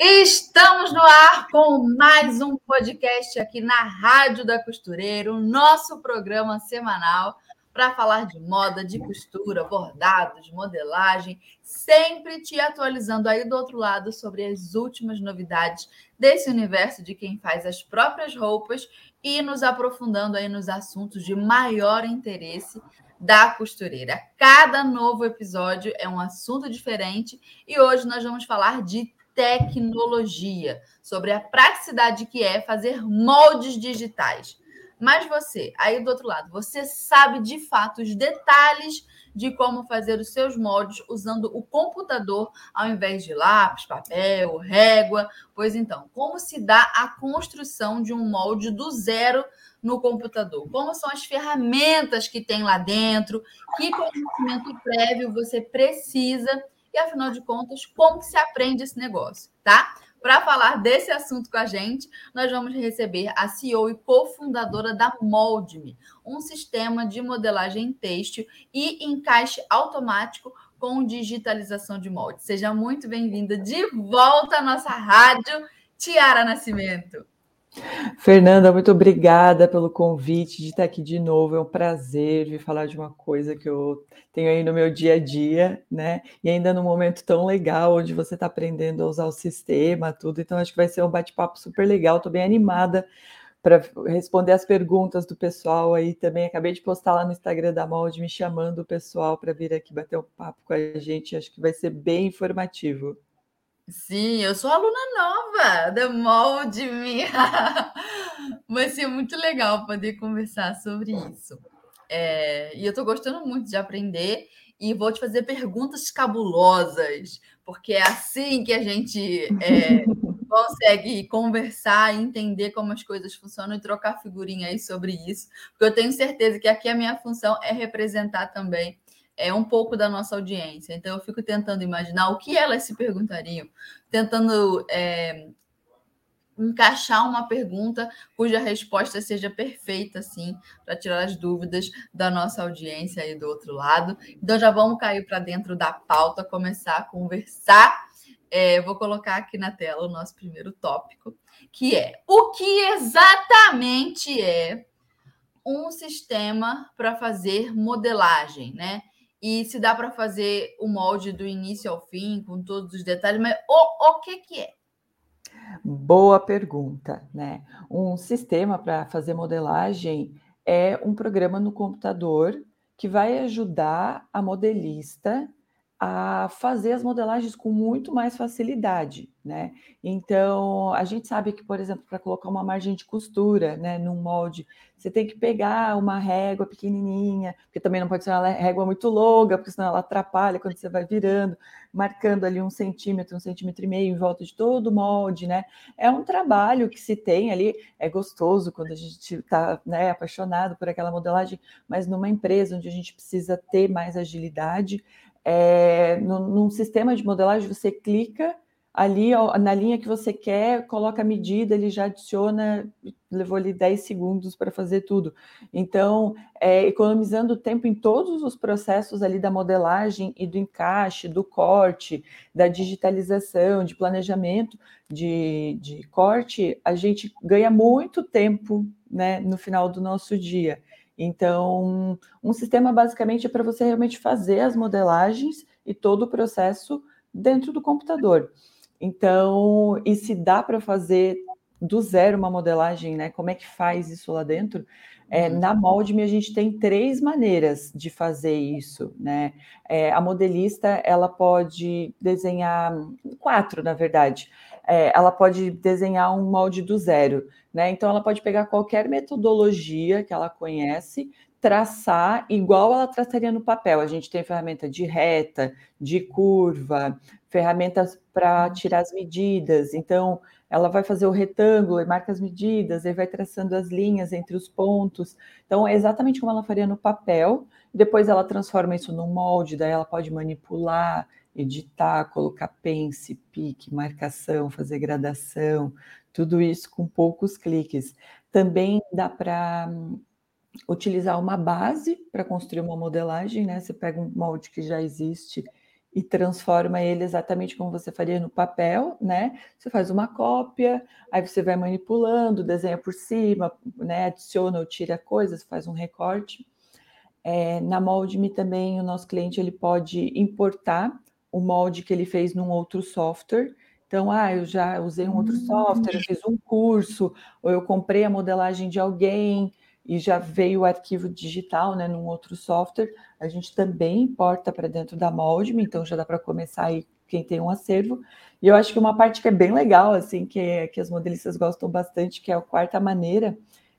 Estamos no ar com mais um podcast aqui na Rádio da Costureira, o nosso programa semanal para falar de moda, de costura, bordados, modelagem, sempre te atualizando aí do outro lado sobre as últimas novidades desse universo de quem faz as próprias roupas e nos aprofundando aí nos assuntos de maior interesse da costureira. Cada novo episódio é um assunto diferente e hoje nós vamos falar de tecnologia, sobre a praticidade que é fazer moldes digitais. Mas você, aí do outro lado, você sabe de fato os detalhes de como fazer os seus moldes usando o computador ao invés de lápis, papel, régua. Pois então, como se dá a construção de um molde do zero no computador? Como são as ferramentas que tem lá dentro? Que conhecimento prévio você precisa e, afinal de contas, como que se aprende esse negócio, tá? Para falar desse assunto com a gente, nós vamos receber a CEO e cofundadora da Moldme, um sistema de modelagem têxtil e encaixe automático com digitalização de molde. Seja muito bem-vinda de volta à nossa rádio, Tiara Nascimento. Fernanda, muito obrigada pelo convite de estar aqui de novo. É um prazer vir falar de uma coisa que eu tenho aí no meu dia a dia, né? E ainda num momento tão legal, onde você está aprendendo a usar o sistema, tudo. Então, acho que vai ser um bate-papo super legal. Estou bem animada para responder as perguntas do pessoal aí também. Acabei de postar lá no Instagram da Molde, me chamando o pessoal para vir aqui bater um papo com a gente. Acho que vai ser bem informativo. Sim, eu sou aluna nova da Molde Me. Vai ser muito legal poder conversar sobre isso. É, e eu estou gostando muito de aprender e vou te fazer perguntas cabulosas, porque é assim que a gente é, consegue conversar entender como as coisas funcionam e trocar figurinha aí sobre isso, porque eu tenho certeza que aqui a minha função é representar também é um pouco da nossa audiência. Então, eu fico tentando imaginar o que elas se perguntariam, tentando é, encaixar uma pergunta cuja resposta seja perfeita, assim, para tirar as dúvidas da nossa audiência aí do outro lado. Então, já vamos cair para dentro da pauta, começar a conversar. É, vou colocar aqui na tela o nosso primeiro tópico, que é o que exatamente é um sistema para fazer modelagem, né? E se dá para fazer o molde do início ao fim, com todos os detalhes, mas o, o que, que é? Boa pergunta, né? Um sistema para fazer modelagem é um programa no computador que vai ajudar a modelista a fazer as modelagens com muito mais facilidade, né? Então, a gente sabe que, por exemplo, para colocar uma margem de costura, né, num molde, você tem que pegar uma régua pequenininha, porque também não pode ser uma régua muito longa, porque senão ela atrapalha quando você vai virando, marcando ali um centímetro, um centímetro e meio em volta de todo o molde, né? É um trabalho que se tem ali, é gostoso quando a gente está né, apaixonado por aquela modelagem, mas numa empresa onde a gente precisa ter mais agilidade, é, num sistema de modelagem, você clica ali na linha que você quer, coloca a medida, ele já adiciona, levou ali 10 segundos para fazer tudo. Então, é, economizando tempo em todos os processos ali da modelagem e do encaixe, do corte, da digitalização, de planejamento de, de corte, a gente ganha muito tempo né, no final do nosso dia. Então, um sistema basicamente é para você realmente fazer as modelagens e todo o processo dentro do computador. Então, e se dá para fazer do zero uma modelagem, né? Como é que faz isso lá dentro? É, uhum. na Moldme, a gente tem três maneiras de fazer isso, né? É, a modelista, ela pode desenhar, quatro, na verdade. É, ela pode desenhar um molde do zero, né? Então, ela pode pegar qualquer metodologia que ela conhece, traçar igual ela traçaria no papel. A gente tem ferramenta de reta, de curva, ferramentas para tirar as medidas. Então, ela vai fazer o retângulo e marca as medidas, e vai traçando as linhas entre os pontos. Então, é exatamente como ela faria no papel. Depois ela transforma isso num molde, daí ela pode manipular, editar, colocar pence, pique, marcação, fazer gradação, tudo isso com poucos cliques. Também dá para hum, utilizar uma base para construir uma modelagem, né? Você pega um molde que já existe e transforma ele exatamente como você faria no papel, né? Você faz uma cópia, aí você vai manipulando, desenha por cima, né? Adiciona ou tira coisas, faz um recorte. É, na Moldme também o nosso cliente ele pode importar o molde que ele fez num outro software. Então, ah, eu já usei um outro software, eu fiz um curso, ou eu comprei a modelagem de alguém, e já veio o arquivo digital, né, num outro software, a gente também importa para dentro da Moldme, então já dá para começar aí quem tem um acervo. E eu acho que uma parte que é bem legal, assim, que, que as modelistas gostam bastante, que é a quarta maneira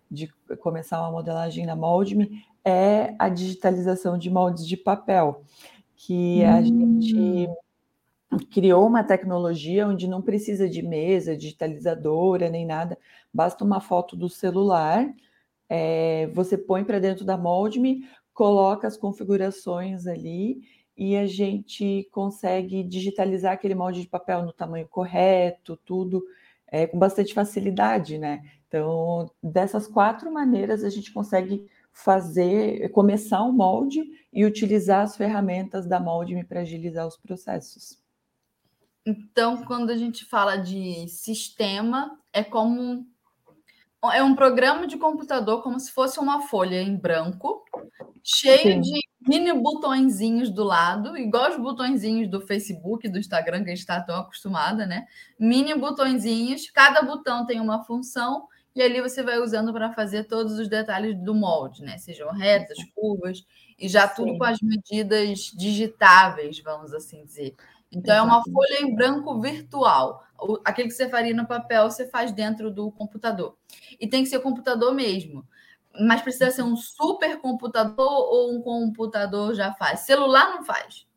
de começar uma modelagem na Moldme, é a digitalização de moldes de papel, que a hum. gente criou uma tecnologia onde não precisa de mesa, digitalizadora, nem nada, basta uma foto do celular, é, você põe para dentro da Moldme, coloca as configurações ali e a gente consegue digitalizar aquele molde de papel no tamanho correto, tudo é, com bastante facilidade, né? Então, dessas quatro maneiras, a gente consegue fazer, começar o molde e utilizar as ferramentas da Moldme para agilizar os processos. Então, quando a gente fala de sistema, é como é um programa de computador como se fosse uma folha em branco, cheio Sim. de mini botõezinhos do lado, igual os botõezinhos do Facebook, do Instagram, que a gente está tão acostumada, né? Mini botõezinhos, cada botão tem uma função, e ali você vai usando para fazer todos os detalhes do molde, né? Sejam retas, curvas, e já Sim. tudo com as medidas digitáveis, vamos assim dizer. Então, é uma folha em branco virtual. Aquele que você faria no papel, você faz dentro do computador. E tem que ser computador mesmo. Mas precisa ser um super computador ou um computador já faz? Celular não faz.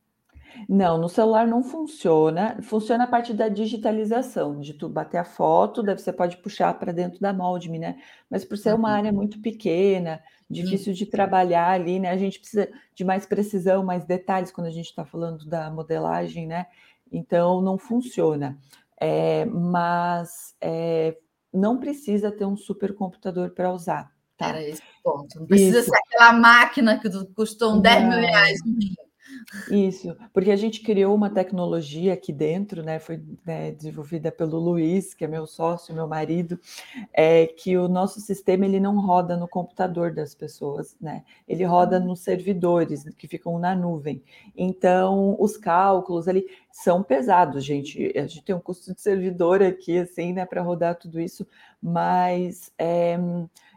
Não, no celular não funciona. Funciona a parte da digitalização, de tu bater a foto, daí você pode puxar para dentro da Moldme, né? Mas por ser uma uhum. área muito pequena, difícil de trabalhar ali, né? A gente precisa de mais precisão, mais detalhes quando a gente está falando da modelagem, né? Então não funciona. É, mas é, não precisa ter um supercomputador para usar. Tá? Era esse ponto. Não precisa Isso. ser aquela máquina que custou 10 mil reais no isso, porque a gente criou uma tecnologia aqui dentro, né? Foi né, desenvolvida pelo Luiz, que é meu sócio, meu marido, é que o nosso sistema ele não roda no computador das pessoas, né? Ele roda nos servidores que ficam na nuvem. Então, os cálculos ali são pesados, gente. A gente tem um custo de servidor aqui, assim, né, para rodar tudo isso, mas é,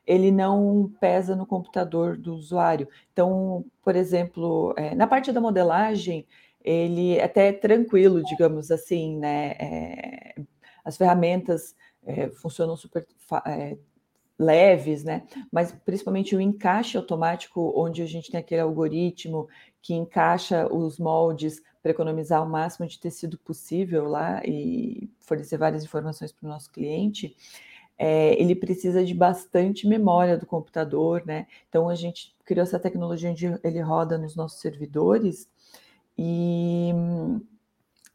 ele não pesa no computador do usuário. Então, por exemplo, é, na parte da modelagem, ele é até é tranquilo, digamos assim, né? É, as ferramentas é, funcionam super leves, né? Mas principalmente o encaixe automático, onde a gente tem aquele algoritmo que encaixa os moldes para economizar o máximo de tecido possível lá e fornecer várias informações para o nosso cliente é, ele precisa de bastante memória do computador, né? Então a gente criou essa tecnologia onde ele roda nos nossos servidores e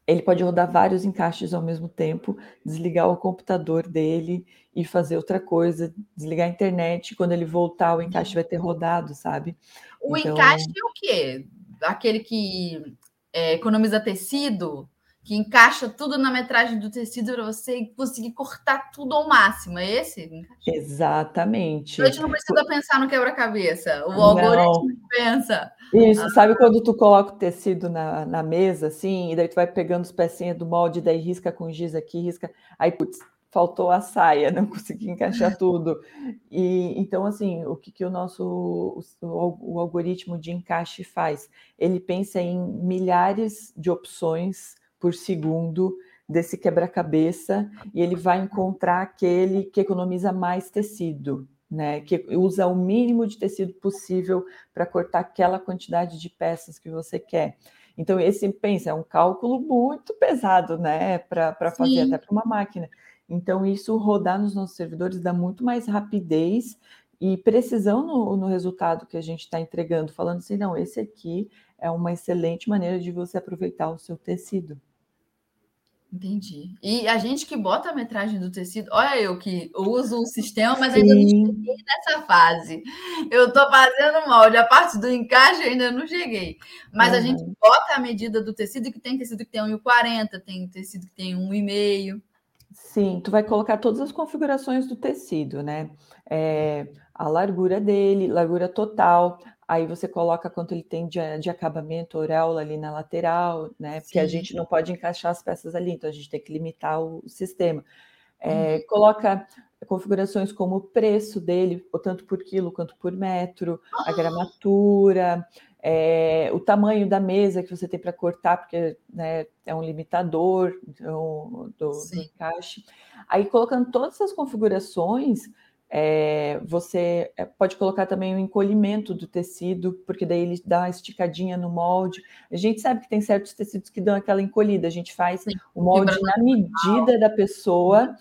ele pode rodar vários encaixes ao mesmo tempo, desligar o computador dele e fazer outra coisa, desligar a internet, quando ele voltar o encaixe vai ter rodado, sabe? O então... encaixe é o quê? Aquele que é, economiza tecido? Que encaixa tudo na metragem do tecido para você conseguir cortar tudo ao máximo. É esse? Exatamente. A gente não precisa pensar no quebra-cabeça. O algoritmo não. pensa. Isso, ah. sabe quando tu coloca o tecido na, na mesa, assim, e daí tu vai pegando os pecinhas do molde, daí risca com giz aqui, risca. Aí, putz, faltou a saia, não consegui encaixar tudo. E então, assim, o que, que o nosso o, o algoritmo de encaixe faz? Ele pensa em milhares de opções por segundo desse quebra-cabeça e ele vai encontrar aquele que economiza mais tecido, né? Que usa o mínimo de tecido possível para cortar aquela quantidade de peças que você quer. Então, esse, pensa, é um cálculo muito pesado, né? Para fazer até para uma máquina. Então, isso rodar nos nossos servidores dá muito mais rapidez e precisão no, no resultado que a gente está entregando, falando assim, não, esse aqui é uma excelente maneira de você aproveitar o seu tecido. Entendi. E a gente que bota a metragem do tecido, olha eu que uso o sistema, mas ainda não cheguei nessa fase. Eu estou fazendo molde, a parte do encaixe ainda não cheguei. Mas uhum. a gente bota a medida do tecido, que tem tecido que tem 1,40, tem tecido que tem 1,5. Sim, tu vai colocar todas as configurações do tecido, né? É, a largura dele, largura total, aí você coloca quanto ele tem de, de acabamento oral ali na lateral, né? Porque Sim. a gente não pode encaixar as peças ali, então a gente tem que limitar o, o sistema. É, uhum. Coloca configurações como o preço dele, tanto por quilo quanto por metro, a ah! gramatura, é, o tamanho da mesa que você tem para cortar, porque né, é um limitador então, do, do, encaixe. Aí, colocando todas essas configurações, é, você é, pode colocar também o encolhimento do tecido, porque daí ele dá uma esticadinha no molde. A gente sabe que tem certos tecidos que dão aquela encolhida, a gente faz Sim. o molde na medida da pessoa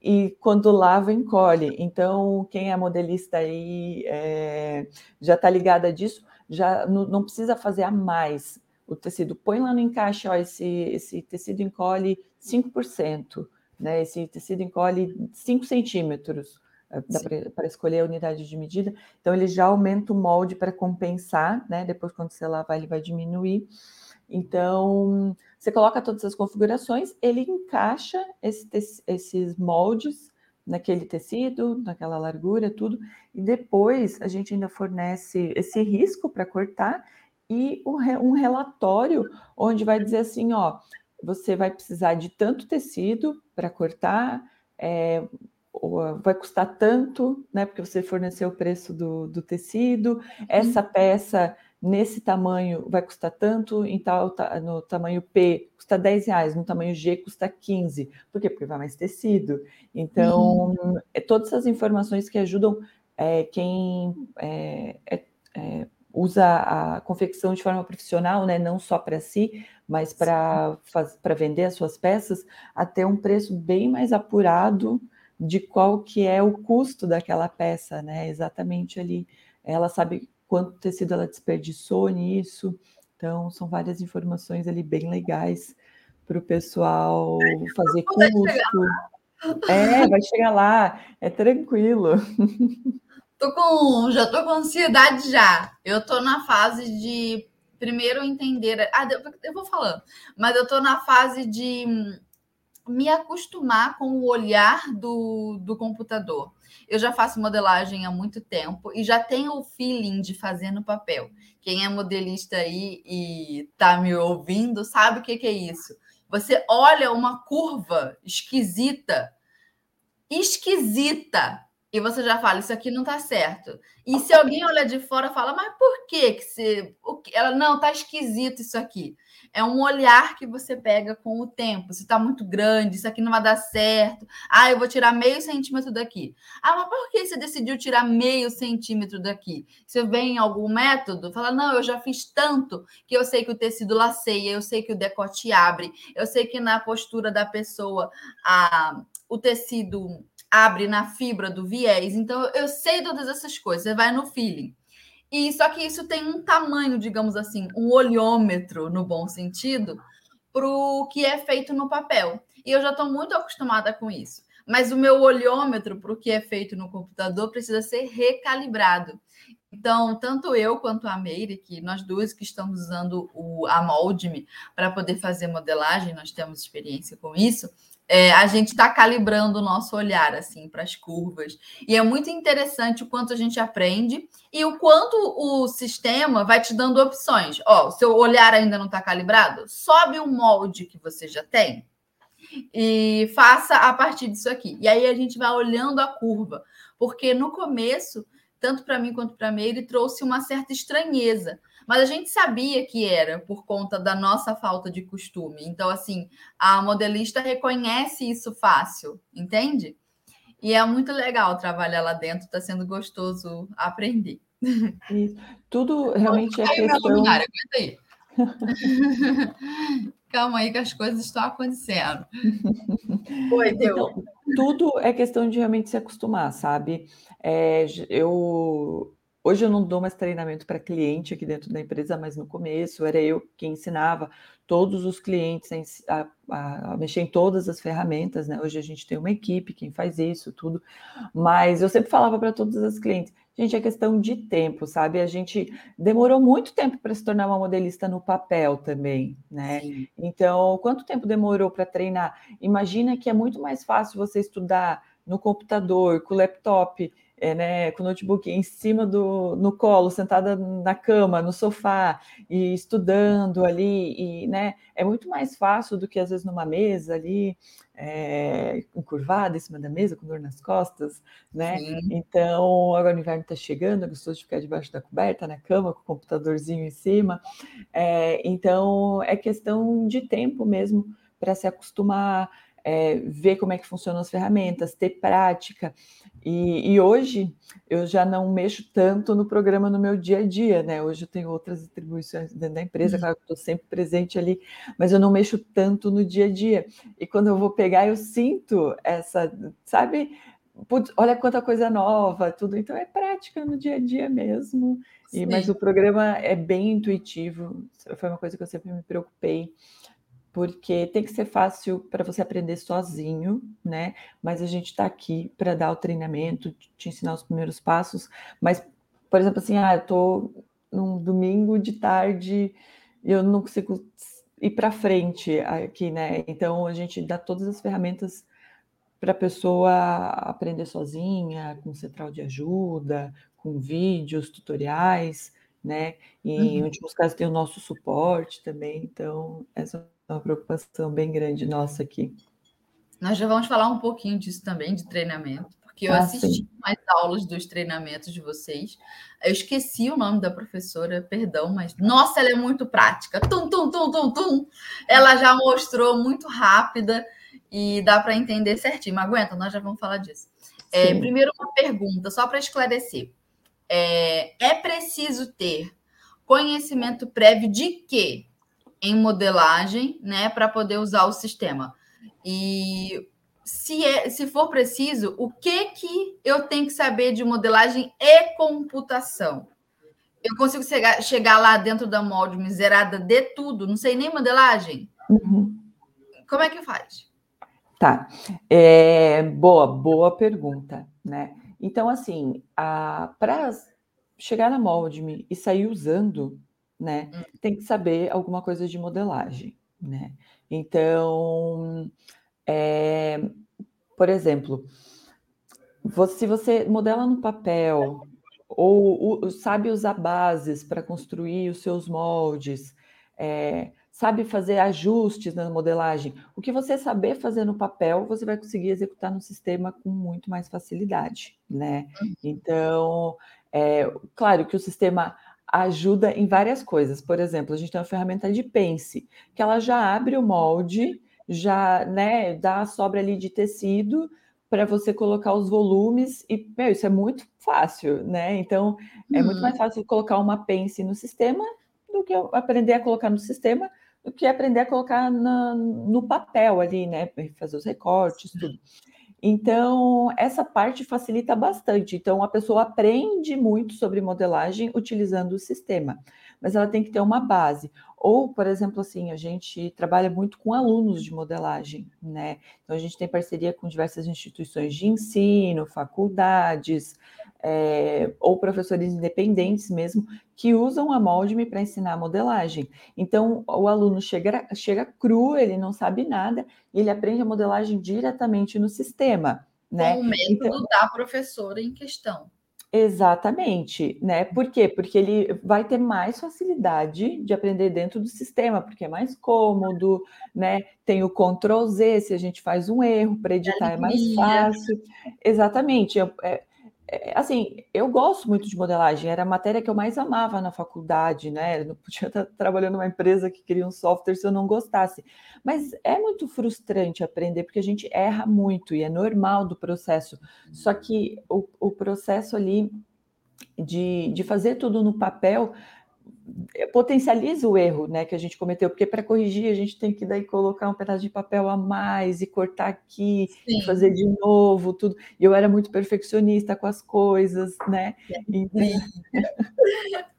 e quando lava, encolhe. Então, quem é modelista aí é, já está ligada disso, já não, não, precisa fazer a mais o tecido. Põe lá no encaixe, ó, esse, esse tecido encolhe 5%, né? Esse tecido encolhe 5 centímetros. Eh, para escolher a unidade de medida. Então, ele já aumenta o molde para compensar, né? Depois, quando você lavar, ele vai diminuir. Então, você coloca todas as configurações, ele encaixa esse, esses moldes naquele tecido, naquela largura, tudo, e depois a gente ainda fornece esse risco para cortar e um relatório onde vai dizer assim, ó, você vai precisar de tanto tecido para cortar, é, vai custar tanto, né? Porque você forneceu o preço do, do tecido, essa uhum. peça nesse tamanho vai custar tanto, em tal, no tamanho P custa 10 reais, no tamanho G custa 15. Por quê? Porque vai mais tecido. Então, uhum. é todas essas informações que ajudam é, quem é, é, é usa a confecção de forma profissional, né, não só para si, mas para vender as suas peças, a ter um preço bem mais apurado de qual que é o custo daquela peça, né? Exatamente ali. Ela sabe quanto tecido ela desperdiçou nisso. Então, são várias informações ali bem legais para o pessoal fazer custo. É, vai chegar lá, é tranquilo. Tô com, já tô com ansiedade já. Eu tô na fase de primeiro entender. Ah, eu vou falando, mas eu tô na fase de me acostumar com o olhar do, do computador. Eu já faço modelagem há muito tempo e já tenho o feeling de fazer no papel. Quem é modelista aí e tá me ouvindo sabe o que, que é isso. Você olha uma curva esquisita, esquisita, e você já fala, isso aqui não está certo. E se alguém olha de fora fala, mas por que que você... Ela, não, tá esquisito isso aqui. É um olhar que você pega com o tempo. Se está muito grande, isso aqui não vai dar certo. Ah, eu vou tirar meio centímetro daqui. Ah, mas por que você decidiu tirar meio centímetro daqui? Você vem em algum método, fala, não, eu já fiz tanto que eu sei que o tecido laceia, eu sei que o decote abre, eu sei que na postura da pessoa a, o tecido abre na fibra do viés. Então, eu sei todas essas coisas, você vai no feeling. E só que isso tem um tamanho, digamos assim, um olhômetro no bom sentido, para o que é feito no papel. E eu já estou muito acostumada com isso. Mas o meu olhômetro para o que é feito no computador precisa ser recalibrado. Então, tanto eu quanto a Meire, que nós duas que estamos usando o, a Moldme para poder fazer modelagem, nós temos experiência com isso, é, a gente está calibrando o nosso olhar assim para as curvas. E é muito interessante o quanto a gente aprende e o quanto o sistema vai te dando opções. Ó, seu olhar ainda não está calibrado? Sobe o molde que você já tem e faça a partir disso aqui. E aí a gente vai olhando a curva, porque no começo, tanto para mim quanto para a Meire, trouxe uma certa estranheza mas a gente sabia que era por conta da nossa falta de costume. Então, assim, a modelista reconhece isso fácil, entende? E é muito legal trabalhar lá dentro, está sendo gostoso aprender. Isso. Tudo realmente é questão... Aguenta aí. Calma aí que as coisas estão acontecendo. Oi, deu. Então, tudo é questão de realmente se acostumar, sabe? É, eu Hoje eu não dou mais treinamento para cliente aqui dentro da empresa, mas no começo era eu quem ensinava todos os clientes a, a, a, mexer em todas as ferramentas, né? Hoje a gente tem uma equipe quem faz isso, tudo. Mas eu sempre falava para todas as clientes, gente, é questão de tempo, sabe? A gente demorou muito tempo para se tornar uma modelista no papel também, né? Sim. Então, quanto tempo demorou para treinar? Imagina que é muito mais fácil você estudar no computador, com o laptop é, né, com o notebook em cima do no colo, sentada na cama, no sofá e estudando ali, e né, é muito mais fácil do que às vezes numa mesa ali, é, encurvada em cima da mesa, com dor nas costas, né? Sim. Então, agora o inverno está chegando, é gostoso de ficar debaixo da coberta, na cama, com o computadorzinho em cima. É, então, é questão de tempo mesmo para se acostumar, é, ver como é que funcionam as ferramentas, ter prática. E, e, hoje eu já não mexo tanto no programa no meu dia a dia, né? Hoje eu tenho outras atribuições dentro da empresa, uhum. claro que estou sempre presente ali, mas eu não mexo tanto no dia a dia. E quando eu vou pegar, eu sinto essa, sabe? Putz, olha quanta coisa nova, tudo. Então é prática no dia a dia mesmo. E, mas o programa é bem intuitivo. Foi uma coisa que eu sempre me preocupei porque tem que ser fácil para você aprender sozinho, né? Mas a gente está aqui para dar o treinamento, te ensinar os primeiros passos. Mas, por exemplo, assim, ah, eu estou num domingo de tarde e eu não consigo ir para frente aqui, né? Então a gente dá todas as ferramentas para a pessoa aprender sozinha, com central de ajuda, com vídeos, tutoriais, né? E uhum. em últimos casos tem o nosso suporte também. Então, essa uma preocupação bem grande nossa aqui. Nós já vamos falar um pouquinho disso também, de treinamento, porque eu ah, assisti sim. mais aulas dos treinamentos de vocês. Eu esqueci o nome da professora, perdão, mas nossa, ela é muito prática. Tum, tum, tum, tum, tum. Ela já mostrou muito rápida e dá para entender certinho. Mas aguenta, nós já vamos falar disso. É, primeiro, uma pergunta, só para esclarecer. É, é preciso ter conhecimento prévio de quê? em modelagem, né, para poder usar o sistema. E se, é, se for preciso, o que que eu tenho que saber de modelagem e computação? Eu consigo chegar, chegar lá dentro da molde miserada de tudo, não sei nem modelagem? Uhum. Como é que faz? Tá. É, boa, boa pergunta, né? Então, assim, para chegar na molde e sair usando né? Hum. Tem que saber alguma coisa de modelagem, né? Então, é, por exemplo, você, se você modela no papel ou, ou sabe usar bases para construir os seus moldes, é, sabe fazer ajustes na modelagem, o que você saber fazer no papel, você vai conseguir executar no sistema com muito mais facilidade, né? Hum. Então, é, claro que o sistema ajuda em várias coisas. Por exemplo, a gente tem uma ferramenta de Pense, que ela já abre o molde, já né, dá a sobra ali de tecido para você colocar os volumes e meu, isso é muito fácil, né? Então é muito mais uhum. fácil colocar uma Pense no sistema do que aprender a colocar no sistema do que aprender a colocar na, no papel ali, né? Fazer os recortes, tudo. Então, essa parte facilita bastante. Então, a pessoa aprende muito sobre modelagem utilizando o sistema, mas ela tem que ter uma base. Ou, por exemplo, assim, a gente trabalha muito com alunos de modelagem, né? Então, a gente tem parceria com diversas instituições de ensino, faculdades, é, ou professores independentes mesmo, que usam a Moldme para ensinar a modelagem. Então, o aluno chega, chega cru, ele não sabe nada, e ele aprende a modelagem diretamente no sistema. Né? Com o método então, da professora em questão. Exatamente, né? Por quê? Porque ele vai ter mais facilidade de aprender dentro do sistema, porque é mais cômodo, né? Tem o Ctrl Z, se a gente faz um erro para editar é mais fácil. Exatamente. É, é é, assim, eu gosto muito de modelagem, era a matéria que eu mais amava na faculdade, né? Eu não podia estar trabalhando numa empresa que queria um software se eu não gostasse. Mas é muito frustrante aprender, porque a gente erra muito e é normal do processo. Só que o, o processo ali de, de fazer tudo no papel potencializa o erro né, que a gente cometeu, porque para corrigir a gente tem que daí colocar um pedaço de papel a mais e cortar aqui, e fazer de novo, tudo. E eu era muito perfeccionista com as coisas, né? Então...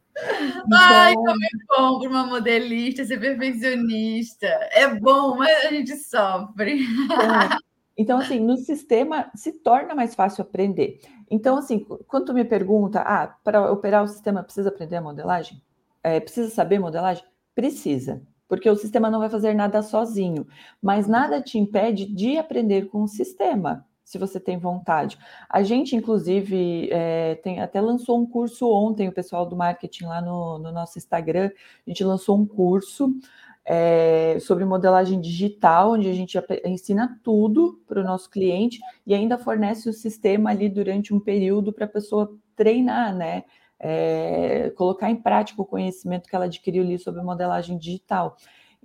Ai, como é bom para uma modelista ser perfeccionista. É bom, mas a gente sofre. É. Então, assim, no sistema se torna mais fácil aprender. Então, assim, quando tu me pergunta, ah, para operar o sistema precisa aprender a modelagem? É, precisa saber modelagem? Precisa, porque o sistema não vai fazer nada sozinho, mas nada te impede de aprender com o sistema, se você tem vontade. A gente, inclusive, é, tem, até lançou um curso ontem, o pessoal do marketing lá no, no nosso Instagram, a gente lançou um curso é, sobre modelagem digital, onde a gente ensina tudo para o nosso cliente e ainda fornece o sistema ali durante um período para a pessoa treinar, né? É, colocar em prática o conhecimento que ela adquiriu ali sobre modelagem digital.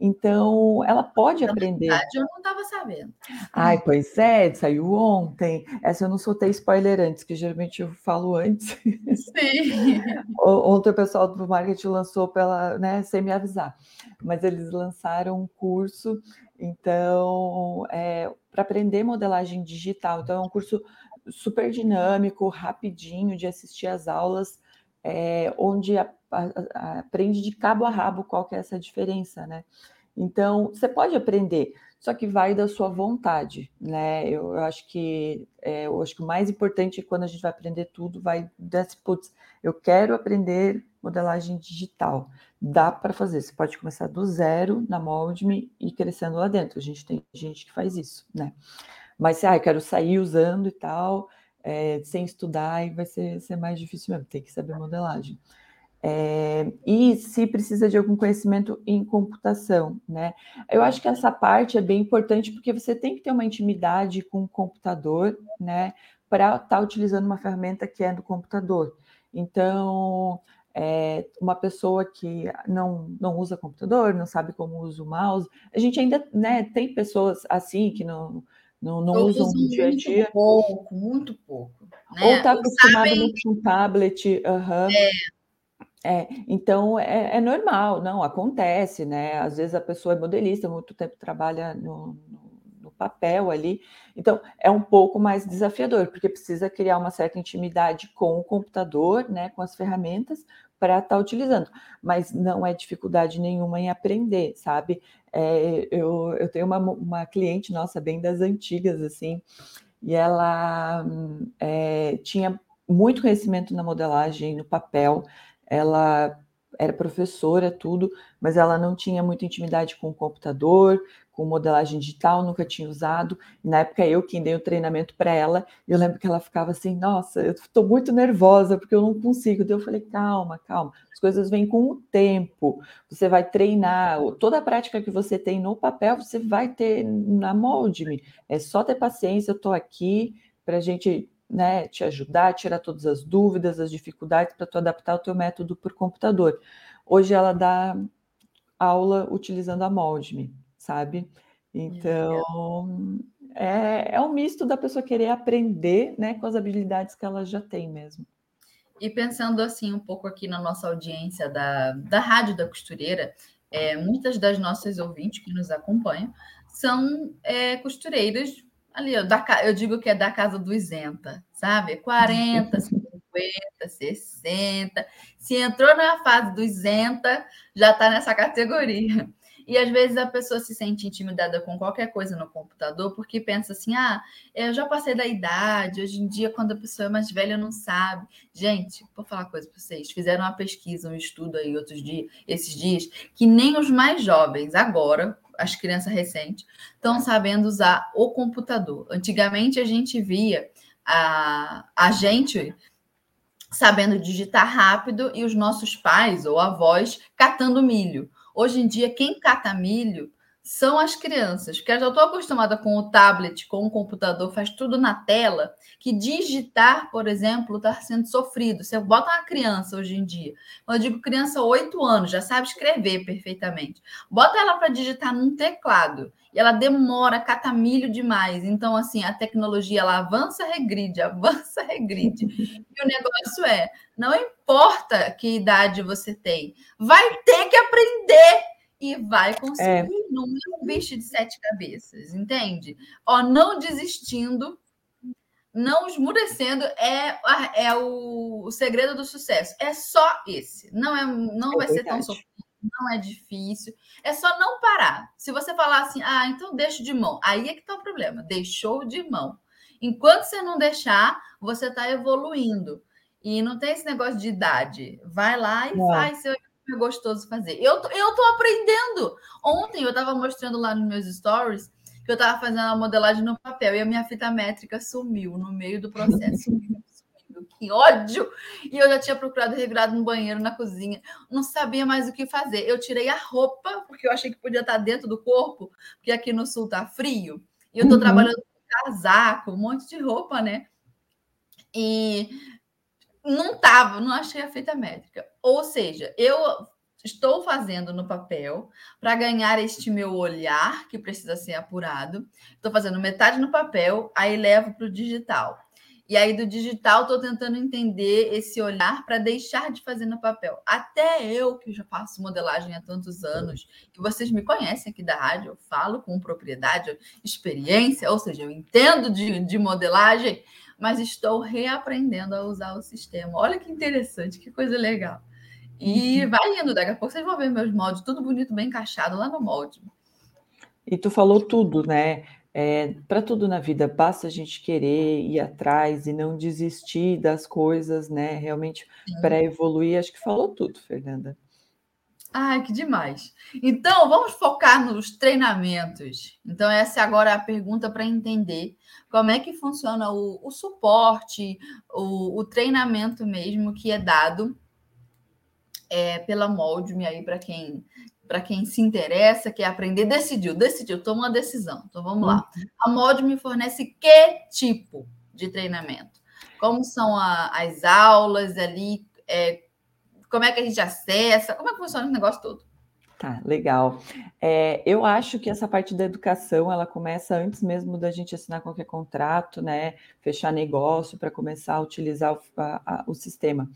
Então, ela pode Na aprender. Verdade, eu não estava sabendo. Ai, pois é, saiu ontem. Essa eu não soltei spoiler antes, que geralmente eu falo antes. Sim. ontem o pessoal do marketing lançou pela, né, sem me avisar. Mas eles lançaram um curso, então, é, para aprender modelagem digital. Então, é um curso super dinâmico, rapidinho de assistir às aulas é, onde a, a, aprende de cabo a rabo qual que é essa diferença, né? Então, você pode aprender, só que vai da sua vontade, né? Eu, eu acho que é, eu acho que o mais importante é quando a gente vai aprender tudo, vai desse putz, eu quero aprender modelagem digital. Dá para fazer, você pode começar do zero na Moldme e crescendo lá dentro. A gente tem gente que faz isso, né? Mas, ah, eu quero sair usando e tal, é, sem estudar, e vai ser, ser, mais difícil mesmo, tem que saber modelagem. É, e se precisa de algum conhecimento em computação, né? Eu acho que essa parte é bem importante porque você tem que ter uma intimidade com o computador, né? Para estar tá utilizando uma ferramenta que é do computador. Então, é, uma pessoa que não, não usa computador, não sabe como usa o mouse, a gente ainda né, tem pessoas assim que não não, não usam no dia a dia. Muito pouco, muito pouco. Né? Ou está acostumado sabem... com um tablet. Uhum. É. É, então é, é, normal, não acontece, né? Às vezes a pessoa é modelista, muito tempo trabalha no, no, no, papel ali, então é um pouco mais desafiador, porque precisa criar uma certa intimidade com o computador, né? Com as ferramentas para estar tá utilizando, mas não é dificuldade nenhuma em aprender, sabe? É, eu, eu tenho uma, uma cliente nossa, bem das antigas, assim, e ela é, tinha muito conhecimento na modelagem, no papel, ela era professora, tudo, mas ela não tinha muita intimidade com o computador, com modelagem digital, nunca tinha usado. Na época eu quem dei o treinamento para ela, eu lembro que ela ficava assim, nossa, eu estou muito nervosa porque eu não consigo. Daí eu falei, calma, calma, as coisas vêm com o tempo. Você vai treinar, toda a prática que você tem no papel, você vai ter na molde-me. É só ter paciência, eu estou aqui para a gente né, te ajudar, tirar todas as dúvidas, as dificuldades para tu adaptar o teu método por computador. Hoje ela dá aula utilizando a Moldme sabe? Então, é, é um misto da pessoa querer aprender né, com as habilidades que ela já tem mesmo. E pensando assim um pouco aqui na nossa audiência da, da Rádio da Costureira, é, muitas das nossas ouvintes que nos acompanham são é, costureiras ali, da, eu digo que é da casa do isenta, sabe? 40, 50, 60. Se entrou na fase do isenta, já está nessa categoria. E às vezes a pessoa se sente intimidada com qualquer coisa no computador porque pensa assim: ah, eu já passei da idade, hoje em dia, quando a pessoa é mais velha, não sabe. Gente, vou falar uma coisa para vocês: fizeram uma pesquisa, um estudo aí outros dias, esses dias, que nem os mais jovens, agora, as crianças recentes, estão sabendo usar o computador. Antigamente a gente via a, a gente sabendo digitar rápido e os nossos pais ou avós catando milho. Hoje em dia, quem cata milho são as crianças, porque eu já estou acostumada com o tablet, com o computador, faz tudo na tela, que digitar, por exemplo, está sendo sofrido. Você bota uma criança hoje em dia, eu digo criança 8 anos, já sabe escrever perfeitamente, bota ela para digitar num teclado, e ela demora catamilho demais. Então, assim, a tecnologia ela avança, regride, avança, regride. e o negócio é, não importa que idade você tem, vai ter que aprender e vai conseguir. É. Não é um bicho de sete cabeças, entende? Ó, não desistindo, não esmurecendo é, é o, o segredo do sucesso. É só esse. Não é, não é vai verdade. ser tão sofrido, não é difícil. É só não parar. Se você falar assim, ah, então deixo de mão. Aí é que tá o problema. Deixou de mão. Enquanto você não deixar, você está evoluindo. E não tem esse negócio de idade. Vai lá e faz seu é gostoso fazer. Eu, eu tô aprendendo. Ontem eu estava mostrando lá nos meus stories que eu estava fazendo a modelagem no papel e a minha fita métrica sumiu no meio do processo. Sumiu, sumiu. Que ódio! E eu já tinha procurado regrado no banheiro, na cozinha. Não sabia mais o que fazer. Eu tirei a roupa, porque eu achei que podia estar dentro do corpo, porque aqui no sul tá frio. E eu tô uhum. trabalhando com casaco, um monte de roupa, né? E não tava, não achei a fita métrica. Ou seja, eu estou fazendo no papel para ganhar este meu olhar que precisa ser apurado. Estou fazendo metade no papel, aí levo para o digital. E aí do digital estou tentando entender esse olhar para deixar de fazer no papel. Até eu que já faço modelagem há tantos anos, que vocês me conhecem aqui da rádio, eu falo com propriedade, experiência, ou seja, eu entendo de, de modelagem mas estou reaprendendo a usar o sistema. Olha que interessante, que coisa legal. E uhum. vai indo, daqui a pouco vocês vão ver meus moldes, tudo bonito, bem encaixado lá no molde. E tu falou tudo, né? É, para tudo na vida, basta a gente querer ir atrás e não desistir das coisas, né? Realmente, para evoluir, acho que falou tudo, Fernanda. Ai, que demais. Então, vamos focar nos treinamentos. Então, essa é agora a pergunta para entender como é que funciona o, o suporte, o, o, treinamento mesmo que é dado é, pela Moldme aí para quem para quem se interessa, quer aprender, decidiu, decidiu, tomou uma decisão. Então vamos lá. Uhum. A Moldme fornece que tipo de treinamento? Como são a, as aulas ali? É, como é que a gente acessa? Como é que funciona o negócio todo? Tá, legal. É, eu acho que essa parte da educação ela começa antes mesmo da gente assinar qualquer contrato, né? Fechar negócio para começar a utilizar o, a, a, o sistema.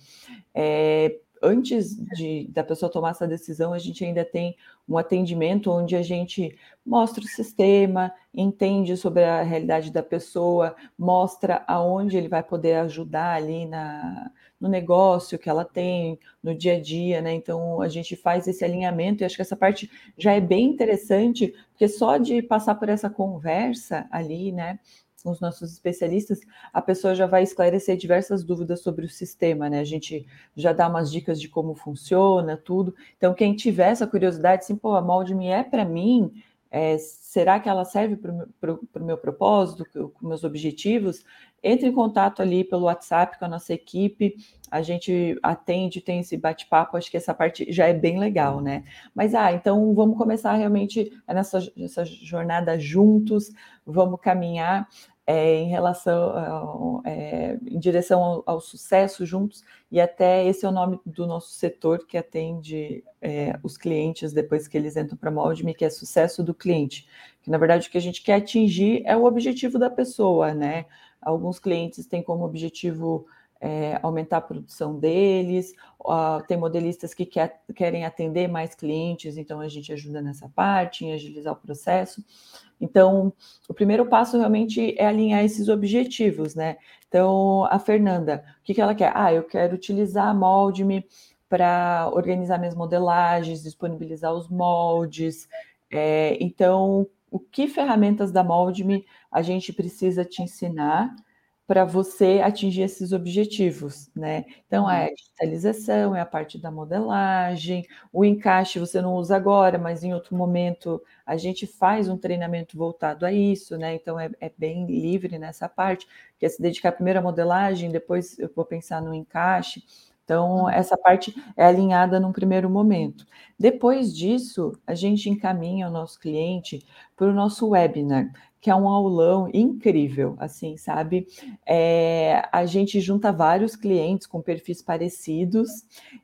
É, antes de, da pessoa tomar essa decisão, a gente ainda tem um atendimento onde a gente mostra o sistema, entende sobre a realidade da pessoa, mostra aonde ele vai poder ajudar ali na, no negócio que ela tem, no dia a dia, né? Então a gente faz esse alinhamento e acho que essa parte já é bem interessante, porque só de passar por essa conversa ali, né? Com os nossos especialistas, a pessoa já vai esclarecer diversas dúvidas sobre o sistema, né? A gente já dá umas dicas de como funciona, tudo. Então, quem tiver essa curiosidade, assim, pô, a Moldme é para mim, é, será que ela serve para o meu propósito, com meus objetivos? Entre em contato ali pelo WhatsApp com a nossa equipe, a gente atende, tem esse bate-papo, acho que essa parte já é bem legal, né? Mas, ah, então vamos começar realmente nessa, nessa jornada juntos, vamos caminhar é, em relação, é, em direção ao, ao, sucesso juntos, e até esse é o nome do nosso setor que atende é, os clientes depois que eles entram para a Moldme, que é sucesso do cliente, que na verdade o que a gente quer atingir é o objetivo da pessoa, né? Alguns clientes têm como objetivo é, aumentar a produção deles, uh, tem modelistas que quer, querem atender mais clientes, então a gente ajuda nessa parte, em agilizar o processo. Então, o primeiro passo realmente é alinhar esses objetivos, né? Então, a Fernanda, o que, que ela quer? Ah, eu quero utilizar a Moldme para organizar minhas modelagens, disponibilizar os moldes. É, então, o que ferramentas da Moldme a gente precisa te ensinar para você atingir esses objetivos, né? Então, é a uhum. digitalização, é a parte da modelagem, o encaixe você não usa agora, mas em outro momento a gente faz um treinamento voltado a isso, né? Então, é, é bem livre nessa parte, que é se dedicar primeiro à modelagem, depois eu vou pensar no encaixe, Então, uhum. essa parte é alinhada num primeiro momento. Depois disso, a gente encaminha o nosso cliente para o nosso webinar, que é um aulão incrível, assim, sabe? É, a gente junta vários clientes com perfis parecidos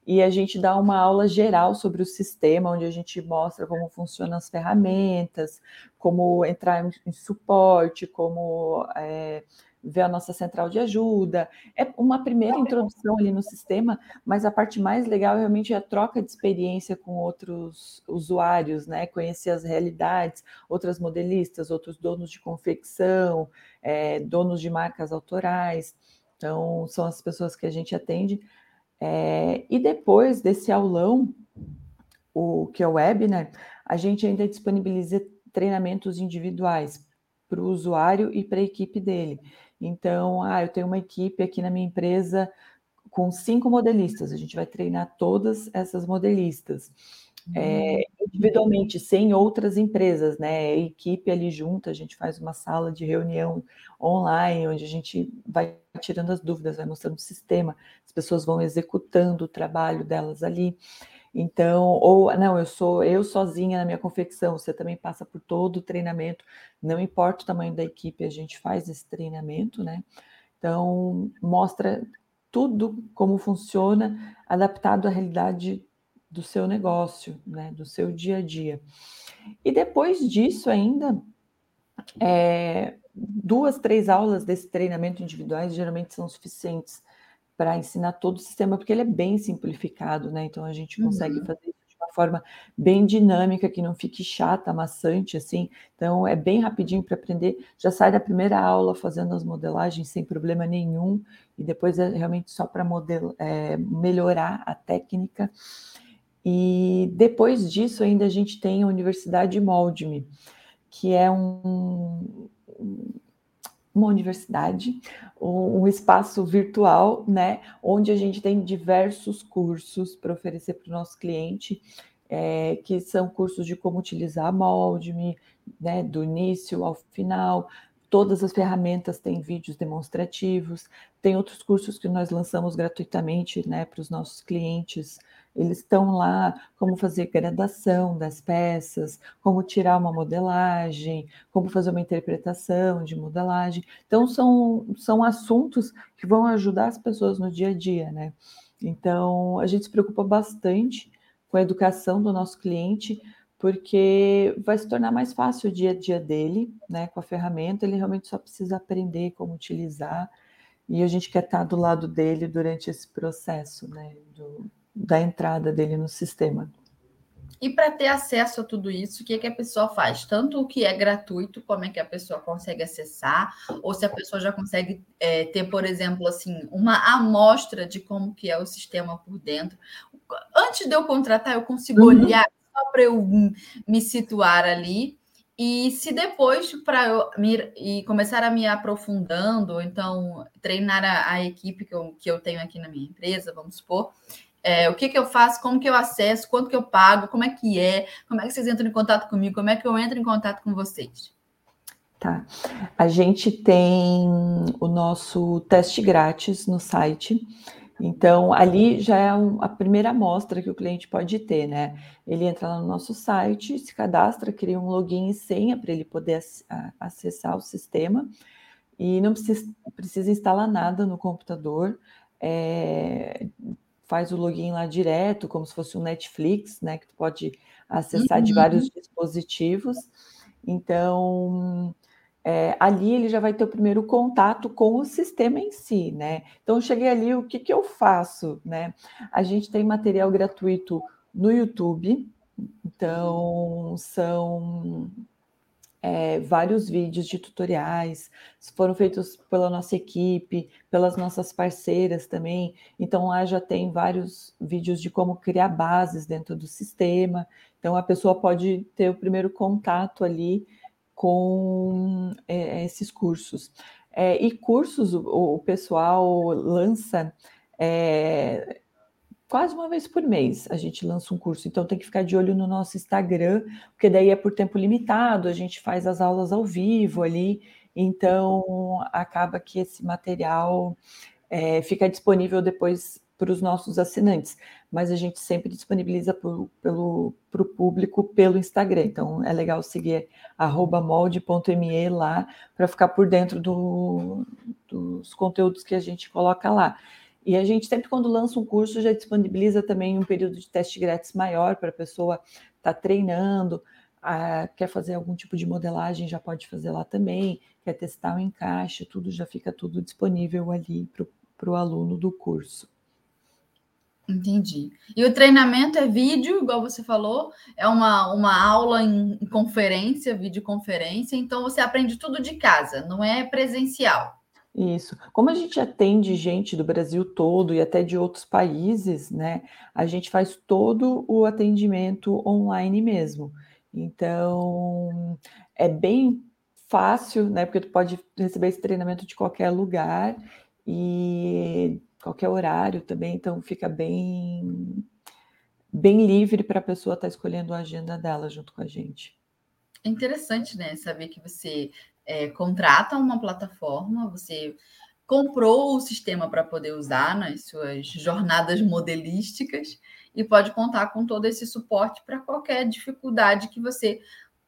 e a gente dá uma aula geral sobre o sistema, onde a gente mostra como funcionam as ferramentas, como entrar em suporte, como. É, ver a nossa central de ajuda. É uma primeira introdução ali no sistema, mas a parte mais legal é realmente a troca de experiência com outros usuários, né? Conhecer as realidades, outras modelistas, outros donos de confecção, é, donos de marcas autorais. Então, são as pessoas que a gente atende. É, e depois desse aulão, o que é o webinar, a gente ainda disponibiliza treinamentos individuais para o usuário e para a equipe dele. Então, ah, eu tenho uma equipe aqui na minha empresa com cinco modelistas, a gente vai treinar todas essas modelistas. É, individualmente, sem outras empresas, né? A equipe ali junto, a gente faz uma sala de reunião online, onde a gente vai tirando as dúvidas, vai mostrando o sistema, as pessoas vão executando o trabalho delas ali. Então, ou não, eu sou eu sozinha na minha confecção, você também passa por todo o treinamento, não importa o tamanho da equipe, a gente faz esse treinamento, né? Então, mostra tudo como funciona, adaptado à realidade do seu negócio, né? Do seu dia a dia. E depois disso, ainda, é, duas, três aulas desse treinamento individuais geralmente são suficientes para ensinar todo o sistema, porque ele é bem simplificado, né? Então a gente consegue uhum. fazer isso de uma forma bem dinâmica, que não fique chata, maçante, assim. Então é bem rapidinho para aprender. Já sai da primeira aula fazendo as modelagens sem problema nenhum, e depois é realmente só para é, melhorar a técnica. E depois disso, ainda a gente tem a Universidade Moldme, que é um, uma universidade, um, espaço virtual, né, onde a gente tem diversos cursos para oferecer para o nosso cliente, é, que são cursos de como utilizar a Moldme, né, do início ao final. Todas as ferramentas têm vídeos demonstrativos. Tem outros cursos que nós lançamos gratuitamente, né, para os nossos clientes eles estão lá como fazer gradação das peças, como tirar uma modelagem, como fazer uma interpretação de modelagem. Então, são, são assuntos que vão ajudar as pessoas no dia a dia, né? Então, a gente se preocupa bastante com a educação do nosso cliente, porque vai se tornar mais fácil o dia a dia dele, né? Com a ferramenta, ele realmente só precisa aprender como utilizar, e a gente quer estar do lado dele durante esse processo, né? Do, da entrada dele no sistema. E para ter acesso a tudo isso, o que, é que a pessoa faz? Tanto o que é gratuito, como é que a pessoa consegue acessar, ou se a pessoa já consegue é, ter, por exemplo, assim, uma amostra de como que é o sistema por dentro. Antes de eu contratar, eu consigo uhum. olhar só para eu me situar ali. E se depois para eu me, e começar a me aprofundando, então treinar a, a equipe que eu, que eu tenho aqui na minha empresa, vamos supor, é, o que, que eu faço, como que eu acesso, quanto que eu pago, como é que é, como é que vocês entram em contato comigo, como é que eu entro em contato com vocês? Tá. A gente tem o nosso teste grátis no site. Então, ali já é a primeira amostra que o cliente pode ter, né? Ele entra lá no nosso site, se cadastra, cria um login e senha para ele poder acessar o sistema. E não precisa, precisa instalar nada no computador. É, faz o login lá direto, como se fosse um Netflix, né? Que tu pode acessar uhum. de vários dispositivos. Então, é, ali ele já vai ter o primeiro contato com o sistema em si, né? Então, cheguei ali, o que, que eu faço, né? A gente tem material gratuito no YouTube, então são é, vários vídeos de tutoriais, foram feitos pela nossa equipe, pelas nossas parceiras também. Então, lá já tem vários vídeos de como criar bases dentro do sistema. Então, a pessoa pode ter o primeiro contato ali com é, esses cursos. É, e cursos, o, o pessoal lança é, quase uma vez por mês a gente lança um curso, então tem que ficar de olho no nosso Instagram, porque daí é por tempo limitado, a gente faz as aulas ao vivo ali, então acaba que esse material é, fica disponível depois para os nossos assinantes, mas a gente sempre disponibiliza para o público pelo Instagram. Então é legal seguir molde.me lá para ficar por dentro do, dos conteúdos que a gente coloca lá. E a gente sempre, quando lança um curso, já disponibiliza também um período de teste grátis maior para a pessoa estar tá treinando, ah, quer fazer algum tipo de modelagem, já pode fazer lá também, quer testar o encaixe, tudo já fica tudo disponível ali para o aluno do curso. Entendi. E o treinamento é vídeo, igual você falou, é uma, uma aula em conferência, videoconferência, então você aprende tudo de casa, não é presencial. Isso. Como a gente atende gente do Brasil todo e até de outros países, né? A gente faz todo o atendimento online mesmo. Então, é bem fácil, né? Porque tu pode receber esse treinamento de qualquer lugar e qualquer horário também, então fica bem bem livre para a pessoa estar tá escolhendo a agenda dela junto com a gente. É interessante, né? Saber que você é, contrata uma plataforma, você comprou o sistema para poder usar nas suas jornadas modelísticas e pode contar com todo esse suporte para qualquer dificuldade que você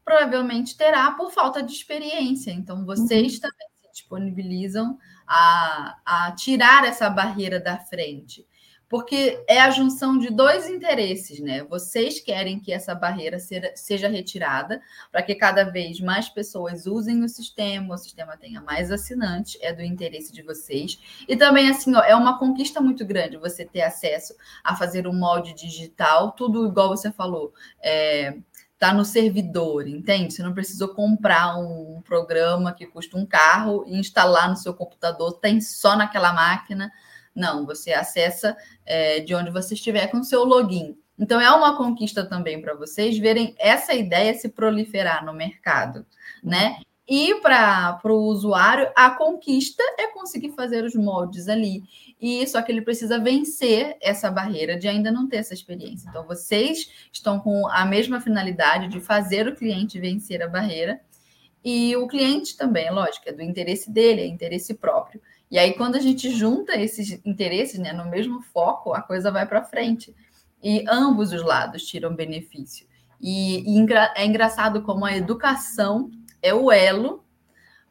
provavelmente terá por falta de experiência. Então, vocês uhum. também se disponibilizam a, a tirar essa barreira da frente porque é a junção de dois interesses, né? Vocês querem que essa barreira seja retirada para que cada vez mais pessoas usem o sistema, o sistema tenha mais assinantes, é do interesse de vocês. E também, assim, ó, é uma conquista muito grande você ter acesso a fazer um molde digital, tudo igual você falou. É, tá no servidor, entende? Você não precisou comprar um programa que custa um carro e instalar no seu computador, tem só naquela máquina. Não, você acessa é, de onde você estiver com o seu login. Então, é uma conquista também para vocês verem essa ideia se proliferar no mercado, né? E para o usuário, a conquista é conseguir fazer os moldes ali. E só que ele precisa vencer essa barreira de ainda não ter essa experiência. Então, vocês estão com a mesma finalidade de fazer o cliente vencer a barreira. E o cliente também, lógico, é do interesse dele, é interesse próprio. E aí, quando a gente junta esses interesses né, no mesmo foco, a coisa vai para frente. E ambos os lados tiram benefício. E, e é engraçado como a educação é o elo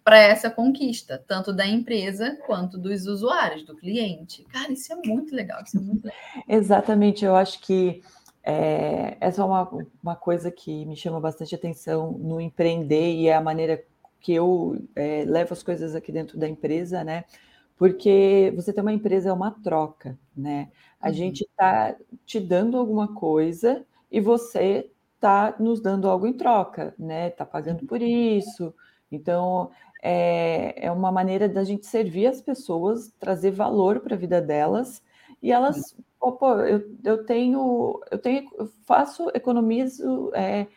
para essa conquista, tanto da empresa quanto dos usuários, do cliente. Cara, isso é muito legal, é muito legal. Exatamente, eu acho que é, essa é uma, uma coisa que me chama bastante atenção no empreender e é a maneira que eu é, levo as coisas aqui dentro da empresa, né? porque você ter uma empresa é uma troca, né? A uhum. gente está te dando alguma coisa e você está nos dando algo em troca, né? Está pagando por isso. Então, é, é uma maneira da gente servir as pessoas, trazer valor para a vida delas e elas, oh, pô, eu, eu tenho, eu tenho, eu faço, economizo é,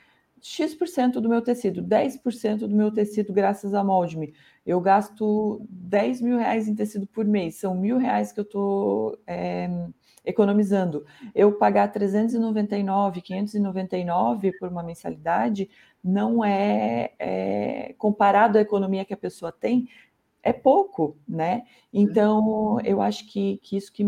X% do meu tecido, 10% do meu tecido graças a Moldme eu gasto 10 mil reais em tecido por mês, são mil reais que eu estou é, economizando. Eu pagar 399, 599 por uma mensalidade não é, é, comparado à economia que a pessoa tem, é pouco, né? Então, eu acho que, que isso que,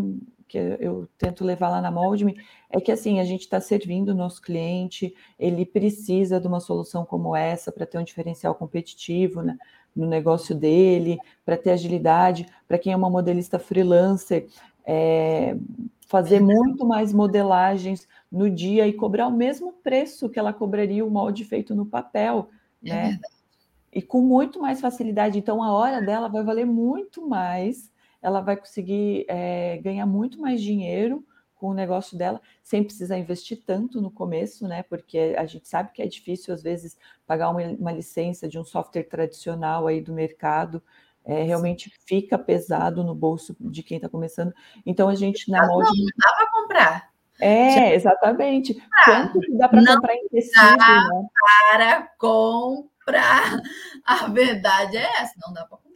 que eu tento levar lá na Moldme é que assim a gente está servindo o nosso cliente, ele precisa de uma solução como essa para ter um diferencial competitivo, né? no negócio dele, para ter agilidade, para quem é uma modelista freelancer, é, fazer muito mais modelagens no dia e cobrar o mesmo preço que ela cobraria o molde feito no papel, é né? E com muito mais facilidade. Então, a hora dela vai valer muito mais, ela vai conseguir é, ganhar muito mais dinheiro com o negócio dela, sem precisar investir tanto no começo, né? Porque a gente sabe que é difícil, às vezes, pagar uma, uma licença de um software tradicional aí do mercado. É, realmente fica pesado no bolso de quem está começando. Então a gente na. Não, dá para comprar. É, tipo, exatamente. Ah, Quanto que dá para comprar em tecido? Dá né? para comprar. A verdade é essa, não dá para comprar.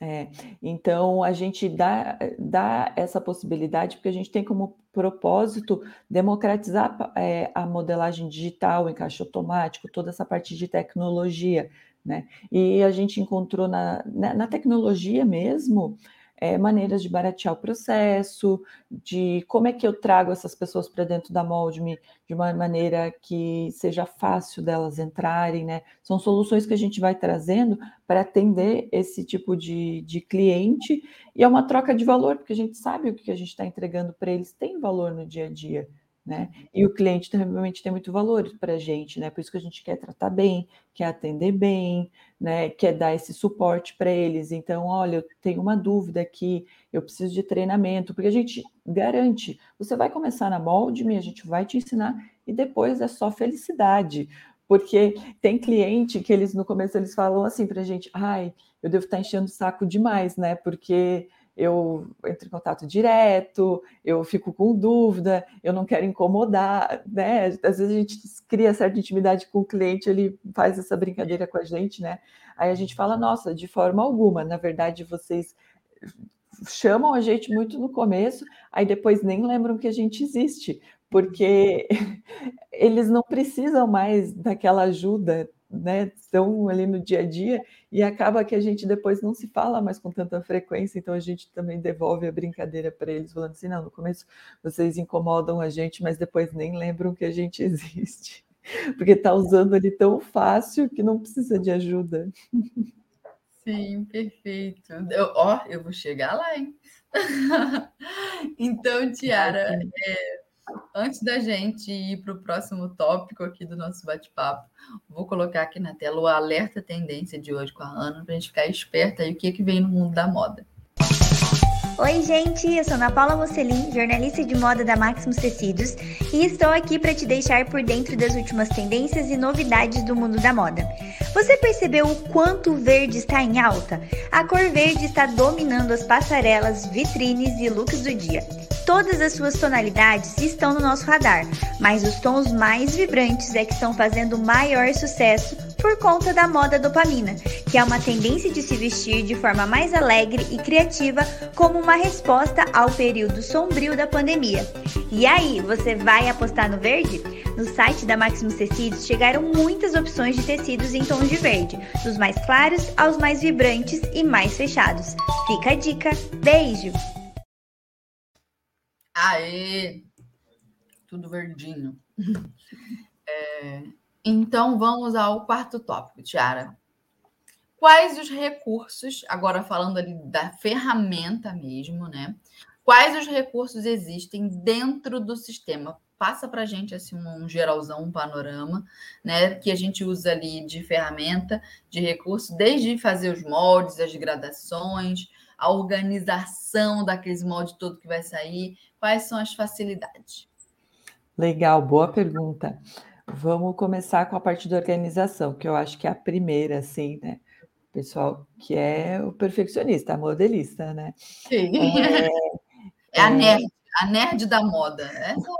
É, então a gente dá, dá essa possibilidade porque a gente tem como propósito democratizar é, a modelagem digital, o encaixe automático, toda essa parte de tecnologia, né? E a gente encontrou na, na, na tecnologia mesmo é, maneiras de baratear o processo, de como é que eu trago essas pessoas para dentro da Moldme de uma maneira que seja fácil delas entrarem, né? São soluções que a gente vai trazendo para atender esse tipo de, de cliente e é uma troca de valor, porque a gente sabe o que a gente está entregando para eles tem valor no dia a dia. Né? E o cliente realmente tem muito valor para a gente, né? Por isso que a gente quer tratar bem, quer atender bem, né? Quer dar esse suporte para eles. Então, olha, eu tenho uma dúvida aqui, eu preciso de treinamento, porque a gente garante, você vai começar na Moldme, a gente vai te ensinar e depois é só felicidade. Porque tem cliente que eles no começo eles falam assim para a gente, ai, eu devo estar enchendo o saco demais, né? Porque eu entro em contato direto, eu fico com dúvida, eu não quero incomodar, né? Às vezes a gente cria certa intimidade com o cliente, ele faz essa brincadeira com a gente, né? Aí a gente fala, nossa, de forma alguma, na verdade vocês chamam a gente muito no começo, aí depois nem lembram que a gente existe, porque eles não precisam mais daquela ajuda né, estão ali no dia a dia e acaba que a gente depois não se fala mais com tanta frequência, então a gente também devolve a brincadeira para eles, falando assim: não, no começo vocês incomodam a gente, mas depois nem lembram que a gente existe, porque está usando ali tão fácil que não precisa de ajuda. Sim, perfeito. Eu, ó, eu vou chegar lá, hein? então, Tiara, é, Antes da gente ir para o próximo tópico aqui do nosso bate-papo, vou colocar aqui na tela o alerta tendência de hoje com a Ana, para a gente ficar esperta aí o que, que vem no mundo da moda. Oi, gente, eu sou Ana Paula Mocelin, jornalista de moda da Maximus Tecidos, e estou aqui para te deixar por dentro das últimas tendências e novidades do mundo da moda. Você percebeu o quanto o verde está em alta? A cor verde está dominando as passarelas, vitrines e looks do dia. Todas as suas tonalidades estão no nosso radar, mas os tons mais vibrantes é que estão fazendo maior sucesso por conta da moda dopamina, que é uma tendência de se vestir de forma mais alegre e criativa como uma resposta ao período sombrio da pandemia. E aí, você vai apostar no verde? No site da Maximus Tecidos chegaram muitas opções de tecidos em tons de verde, dos mais claros aos mais vibrantes e mais fechados. Fica a dica. Beijo! Aê! Tudo verdinho. É, então vamos ao quarto tópico, Tiara. Quais os recursos, agora falando ali da ferramenta mesmo, né? Quais os recursos existem dentro do sistema? Passa para a gente assim um geralzão, um panorama, né? Que a gente usa ali de ferramenta, de recurso, desde fazer os moldes, as gradações, a organização daqueles moldes todo que vai sair, Quais são as facilidades? Legal, boa pergunta. Vamos começar com a parte da organização, que eu acho que é a primeira, assim, né? Pessoal que é o perfeccionista, a modelista, né? Sim. É, é a é. nerd, a nerd da moda. Essa...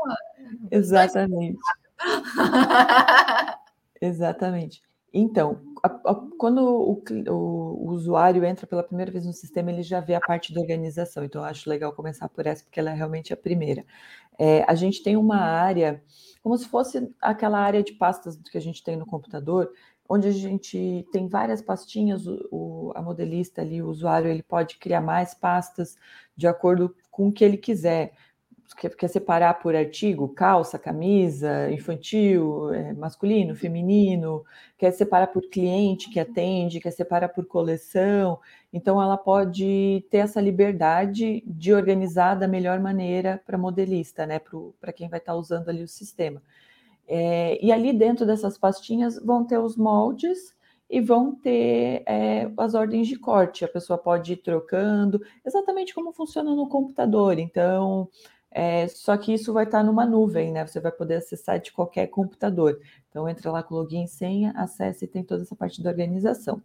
É Exatamente. Exatamente. Então, a, a, quando o, o, o, usuário entra pela primeira vez no sistema, ele já vê a parte da organização. Então, eu acho legal começar por essa, porque ela é realmente a primeira. É, a gente tem uma área, como se fosse aquela área de pastas que a gente tem no computador, onde a gente tem várias pastinhas, o, a modelista ali, o usuário, ele pode criar mais pastas de acordo com o que ele quiser quer, quer separar por artigo, calça, camisa, infantil, é, masculino, feminino, quer separar por cliente que atende, quer separar por coleção. Então, ela pode ter essa liberdade de organizar da melhor maneira para modelista, né? Para quem vai estar tá usando ali o sistema. É, e ali dentro dessas pastinhas vão ter os moldes e vão ter é, as ordens de corte. A pessoa pode ir trocando, exatamente como funciona no computador. Então, é, só que isso vai estar numa nuvem, né? Você vai poder acessar de qualquer computador. Então, entra lá com login e senha, acessa e tem toda essa parte da organização.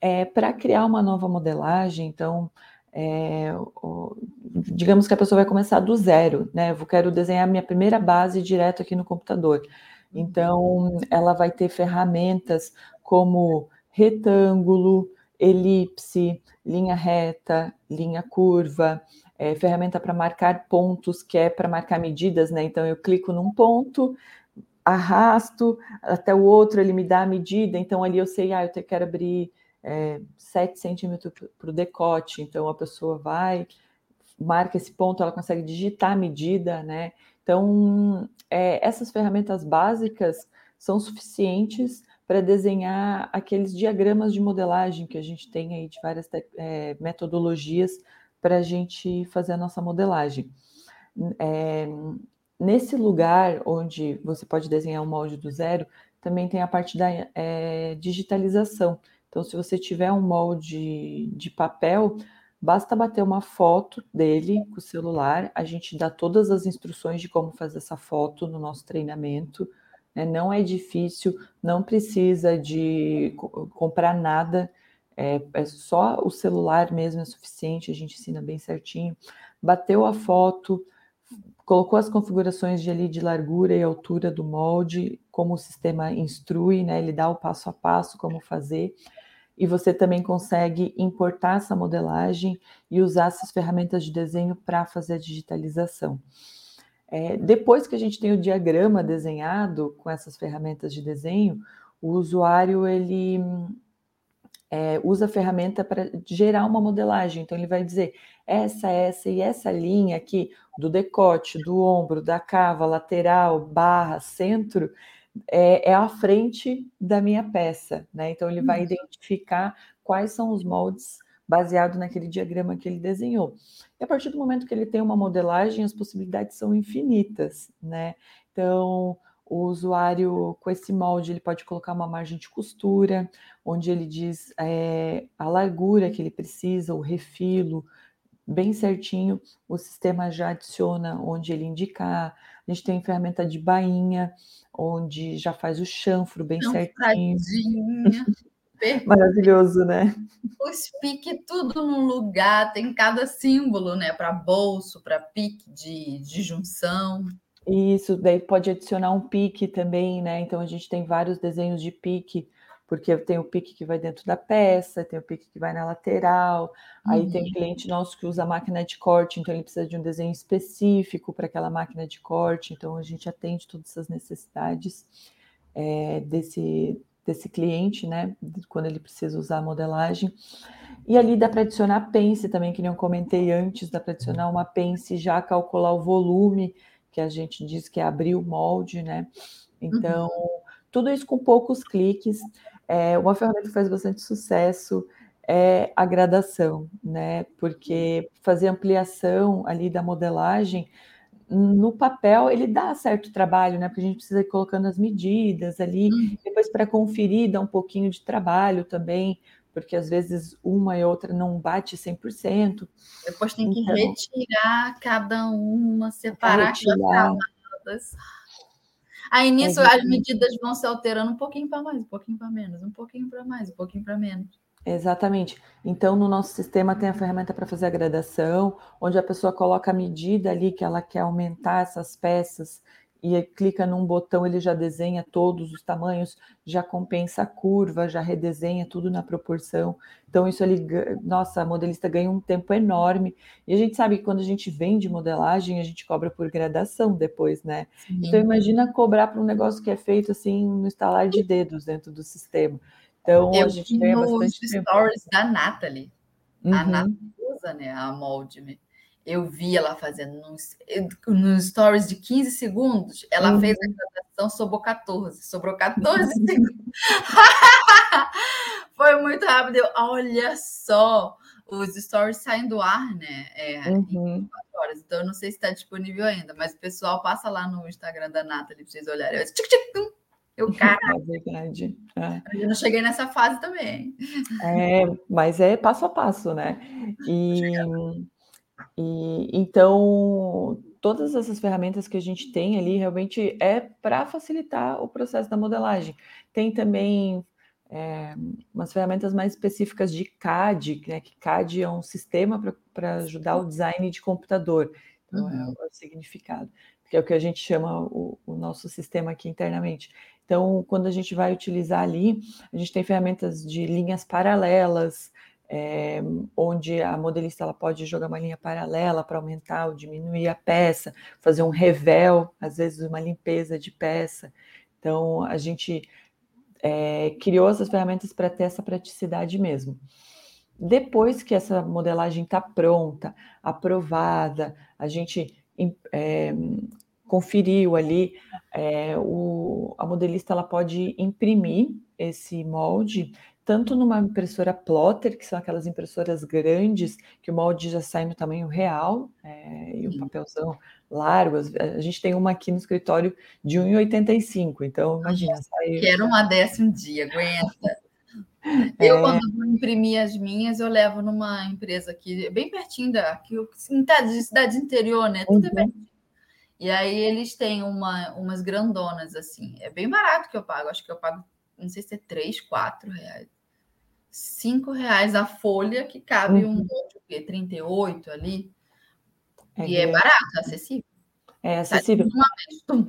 É, Para criar uma nova modelagem, então, é, o, digamos que a pessoa vai começar do zero, né? Eu quero desenhar minha primeira base direto aqui no computador. Então, ela vai ter ferramentas como retângulo, elipse, linha reta, linha curva, é, ferramenta para marcar pontos, que é para marcar medidas, né? Então eu clico num ponto, arrasto até o outro, ele me dá a medida, então ali eu sei, ah, eu quero abrir é, 7 centímetros para o decote, então a pessoa vai, marca esse ponto, ela consegue digitar a medida, né? Então, é, essas ferramentas básicas são suficientes para desenhar aqueles diagramas de modelagem que a gente tem aí de várias é, metodologias para a gente fazer a nossa modelagem. É, nesse lugar onde você pode desenhar um molde do zero, também tem a parte da é, digitalização. Então, se você tiver um molde de papel, basta bater uma foto dele com o celular, a gente dá todas as instruções de como fazer essa foto no nosso treinamento. Né? Não é difícil, não precisa de comprar nada, é, é só o celular mesmo é suficiente, a gente ensina bem certinho. Bateu a foto, colocou as configurações de, ali, de largura e altura do molde, como o sistema instrui, né? Ele dá o passo a passo como fazer. E você também consegue importar essa modelagem e usar essas ferramentas de desenho para fazer a digitalização. É, depois que a gente tem o diagrama desenhado com essas ferramentas de desenho, o usuário ele é, usa a ferramenta para gerar uma modelagem. Então, ele vai dizer essa, essa e essa linha aqui do decote, do ombro, da cava, lateral, barra, centro, é, é a frente da minha peça. Né? Então, ele vai uhum. identificar quais são os moldes baseado naquele diagrama que ele desenhou. E a partir do momento que ele tem uma modelagem, as possibilidades são infinitas, né? Então, o usuário com esse molde ele pode colocar uma margem de costura, onde ele diz é, a largura que ele precisa, o refilo, bem certinho. O sistema já adiciona onde ele indicar. A gente tem ferramenta de bainha, onde já faz o chanfro bem Não certinho. Maravilhoso, né? Os piques tudo num lugar, tem cada símbolo, né? Para bolso, para pique de, de junção. Isso, daí pode adicionar um pique também, né? Então a gente tem vários desenhos de pique, porque tem o pique que vai dentro da peça, tem o pique que vai na lateral, uhum. aí tem uhum. cliente nosso que usa máquina de corte, então ele precisa de um desenho específico para aquela máquina de corte, então a gente atende todas essas necessidades é, desse, desse cliente, né? Quando ele precisa usar a modelagem. E ali dá para adicionar pence também, que nem eu comentei antes, dá para adicionar uma pence já calcular o volume que a gente diz que é abrir o molde, né? Então, uhum. tudo isso com poucos cliques. É, uma ferramenta que faz bastante sucesso é a gradação, né? Porque fazer ampliação ali da modelagem no papel ele dá certo trabalho, né? Porque a gente precisa ir colocando as medidas ali, uhum. depois para conferir dá um pouquinho de trabalho também, porque às vezes uma e outra não bate 100%. Depois tem que então, retirar cada uma, separar as camadas. Aí nisso as medidas vão se alterando um pouquinho para mais, um pouquinho para menos, um pouquinho para mais, um pouquinho para menos. Exatamente. Então, no nosso sistema tem a ferramenta para fazer a gradação, onde a pessoa coloca a medida ali que ela quer aumentar essas peças e clica num botão, ele já desenha todos os tamanhos, já compensa a curva, já redesenha tudo na proporção. Então, isso ali, nossa, a modelista ganha um tempo enorme. E a gente sabe que quando a gente vende modelagem, a gente cobra por gradação depois, né? Sim. Então, imagina cobrar para um negócio que é feito assim no estalar de dedos dentro do sistema. Então, Eu a gente ganha bastante tempo. stories da Nathalie. Uhum. A Nathalie usa, né, a Moldme eu vi ela fazendo nos, nos stories de 15 segundos, ela uhum. fez a gravação, sobrou 14, sobrou 14 segundos. Foi muito rápido. Eu, olha só, os stories saem do ar, né? É, uhum. horas. Então, eu não sei se está disponível ainda, mas o pessoal passa lá no Instagram da Nathalie para vocês olharem. Eu, tic, tic, eu, cara, é verdade. É. Eu não cheguei nessa fase também. É, mas é passo a passo, né? E e então, todas essas ferramentas que a gente tem ali realmente é para facilitar o processo da modelagem. Tem também é, umas ferramentas mais específicas de CAD, né, que CAD é um sistema para ajudar o design de computador. Então, é uhum. é o significado, que é o que a gente chama o, o nosso sistema aqui internamente. Então, quando a gente vai utilizar ali, a gente tem ferramentas de linhas paralelas, é, onde a modelista ela pode jogar uma linha paralela para aumentar ou diminuir a peça, fazer um revel, às vezes uma limpeza de peça. Então, a gente é, criou essas ferramentas para ter essa praticidade mesmo. Depois que essa modelagem está pronta, aprovada, a gente é, conferiu ali, o, a modelista ela pode imprimir esse molde tanto numa impressora plotter, que são aquelas impressoras grandes, que o molde já sai no tamanho real, é, e o um papelzão largo. A gente tem uma aqui no escritório de 1,85, então imagina. Sai... Quero uma dessa um dia, aguenta. Eu, é... quando vou imprimir as minhas, eu levo numa empresa aqui, bem pertinho daqui, de cidade interior, né? Tudo é uhum. é pertinho. E aí eles têm uma, umas grandonas, assim. É bem barato que eu pago. Acho que eu pago, não sei se é 3, 4 reais. 5 reais a folha, que cabe uhum. um monte, 38 ali. É e é barato, acessível. É acessível. Vez,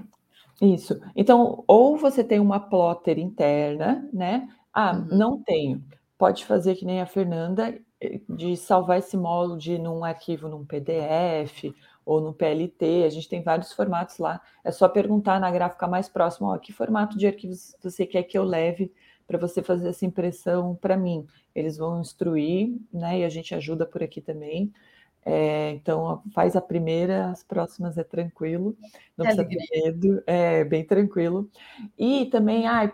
Isso. Então, ou você tem uma plotter interna, né? Ah, uhum. não tenho. Pode fazer que nem a Fernanda, eh, de salvar esse molde num arquivo num PDF ou no PLT. A gente tem vários formatos lá. É só perguntar na gráfica mais próxima, ó, que formato de arquivos você quer que eu leve para você fazer essa impressão para mim. Eles vão instruir, né? E a gente ajuda por aqui também. É, então, faz a primeira, as próximas é tranquilo, não é precisa ter medo, é bem tranquilo. E também, ai,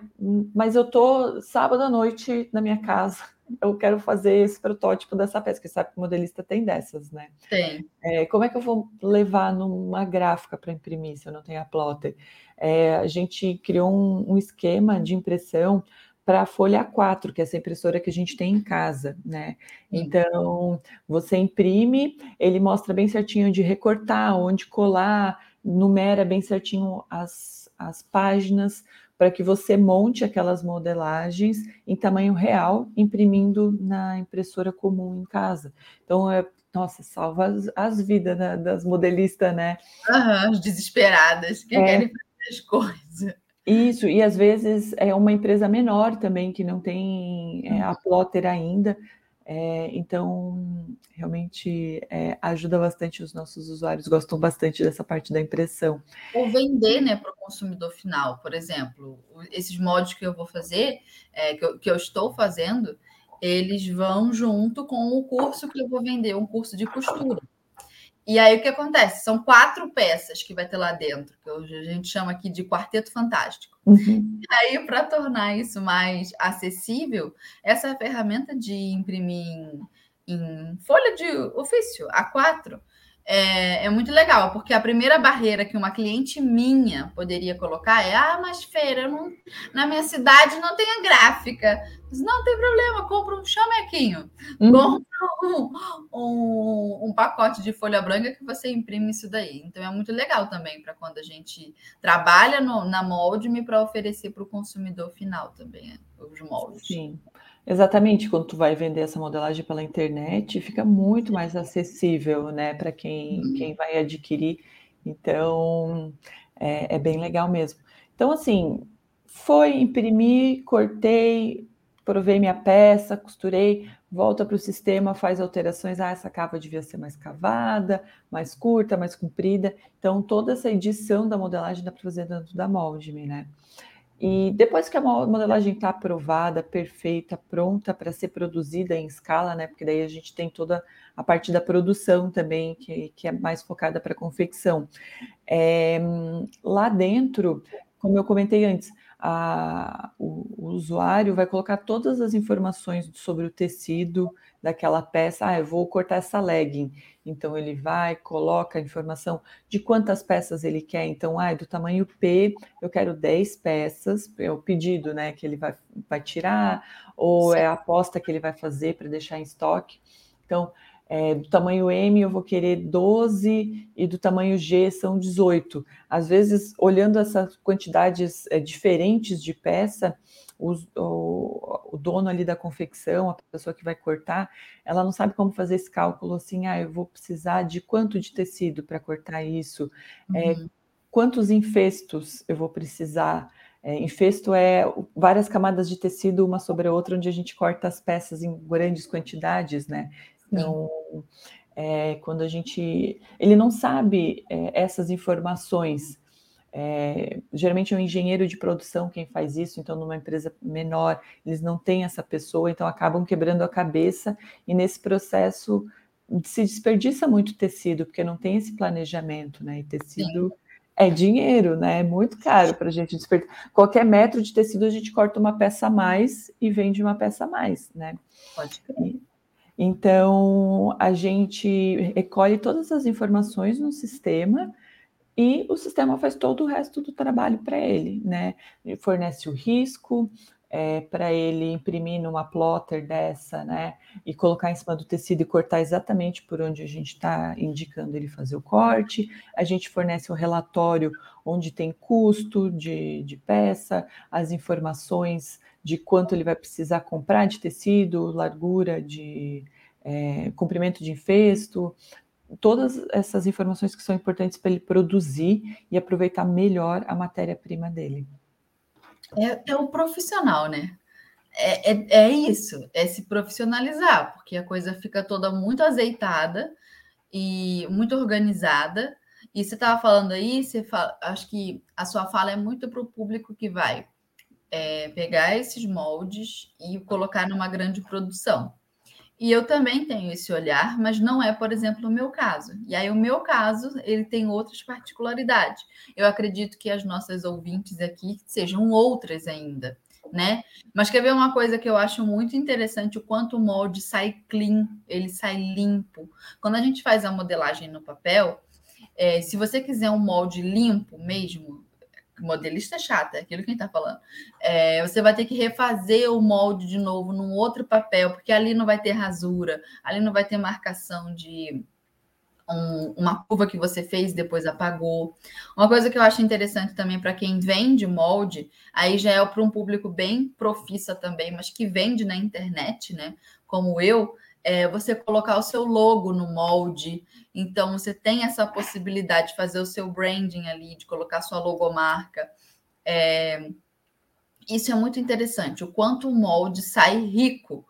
mas eu tô sábado à noite na minha casa, eu quero fazer esse protótipo dessa peça, que sabe que o modelista tem dessas, né? Tem. É, como é que eu vou levar numa gráfica para imprimir se eu não tenho a plotter? É, a gente criou um, um esquema de impressão para a folha A4, que é essa impressora que a gente tem em casa, né? Então, você imprime, ele mostra bem certinho onde recortar, onde colar, numera bem certinho as, as páginas para que você monte aquelas modelagens em tamanho real, imprimindo na impressora comum em casa. Então, é, nossa, salva as, as vidas né, das modelistas, né? Uhum, as desesperadas que é. querem fazer as coisas. Isso, e às vezes é uma empresa menor também que não tem é, a uhum. plotter ainda, é, então realmente é, ajuda bastante os nossos usuários, gostam bastante dessa parte da impressão. Ou vender né, para o consumidor final, por exemplo, esses mods que eu vou fazer, é, que eu, que eu estou fazendo, eles vão junto com o curso que eu vou vender, um curso de costura. E aí o que acontece? São quatro peças que vai ter lá dentro, que a gente chama aqui de quarteto fantástico. Uhum. E aí, para tornar isso mais acessível, essa ferramenta de imprimir em, em folha de ofício A4 é, é, muito legal, porque a primeira barreira que uma cliente minha poderia colocar é: ah, mas feira, não, na minha cidade não tem a gráfica. Mas não tem problema, compra um chamequinho, uhum. compra um, um, um, pacote de folha branca que você imprime isso daí. Então é muito legal também para quando a gente trabalha no, na molde para oferecer para o consumidor final também os moldes. Sim. Exatamente, quando tu vai vender essa modelagem pela internet, fica muito mais acessível, né, para quem, uhum. quem vai adquirir. Então, é, é, bem legal mesmo. Então, assim, foi imprimir, cortei, provei minha peça, costurei, volta para o sistema, faz alterações. Ah, essa cava devia ser mais cavada, mais curta, mais comprida. Então, toda essa edição da modelagem dá para fazer dentro da Moldme, né? E depois que a modelagem está aprovada, perfeita, pronta para ser produzida em escala, né? Porque daí a gente tem toda a parte da produção também, que, que é mais focada para confecção. É, lá dentro, como eu comentei antes, a, o, o, usuário vai colocar todas as informações sobre o tecido daquela peça. Ah, eu vou cortar essa legging. Então ele vai, coloca a informação de quantas peças ele quer. Então, ah, do tamanho P, eu quero 10 peças, é o pedido, né, que ele vai, vai tirar, ou Sim. é a aposta que ele vai fazer para deixar em estoque. Então, é, do tamanho M eu vou querer 12 e do tamanho G são 18. Às vezes, olhando essas quantidades é, diferentes de peça, os, o, o, dono ali da confecção, a pessoa que vai cortar, ela não sabe como fazer esse cálculo assim, ah, eu vou precisar de quanto de tecido para cortar isso, é, uhum. é, quantos infestos eu vou precisar. É, infesto é várias camadas de tecido uma sobre a outra, onde a gente corta as peças em grandes quantidades, né? Então, é, quando a gente. Ele não sabe é, essas informações. É, geralmente é um engenheiro de produção quem faz isso, então numa empresa menor eles não têm essa pessoa, então acabam quebrando a cabeça e nesse processo se desperdiça muito tecido, porque não tem esse planejamento, né? E tecido Sim. é dinheiro, né? É muito caro para a gente desperdiçar. Qualquer metro de tecido a gente corta uma peça a mais e vende uma peça a mais, né? Pode crer. Então a gente recolhe todas as informações no sistema e o sistema faz todo o resto do trabalho para ele, né? Ele fornece o risco, é, para ele imprimir numa plotter dessa, né, e colocar em cima do tecido e cortar exatamente por onde a gente está indicando ele fazer o corte. A gente fornece um relatório onde tem custo de, de peça, as informações de quanto ele vai precisar comprar de tecido, largura de é, comprimento de infesto, todas essas informações que são importantes para ele produzir e aproveitar melhor a matéria-prima dele. É, é o profissional, né? É, é, é, isso, é se profissionalizar, porque a coisa fica toda muito azeitada e muito organizada. E você estava falando aí, você fala, acho que a sua fala é muito para o público que vai é, pegar esses moldes e colocar numa grande produção. E eu também tenho esse olhar, mas não é, por exemplo, o meu caso. E aí o meu caso, ele tem outras particularidades. Eu acredito que as nossas ouvintes aqui sejam outras ainda, né? Mas quer ver uma coisa que eu acho muito interessante, o quanto o molde sai clean, ele sai limpo. Quando a gente faz a modelagem no papel, é, se você quiser um molde limpo mesmo, modelista chata, aquilo que a gente está falando. É, você vai ter que refazer o molde de novo num outro papel, porque ali não vai ter rasura, ali não vai ter marcação de um, uma curva que você fez e depois apagou. Uma coisa que eu acho interessante também para quem vende molde, aí já é para um público bem profissa também, mas que vende na internet, né? Como eu, é, você colocar o seu logo no molde. Então, você tem essa possibilidade de fazer o seu branding ali, de colocar sua logomarca. É, isso é muito interessante, o quanto o molde sai rico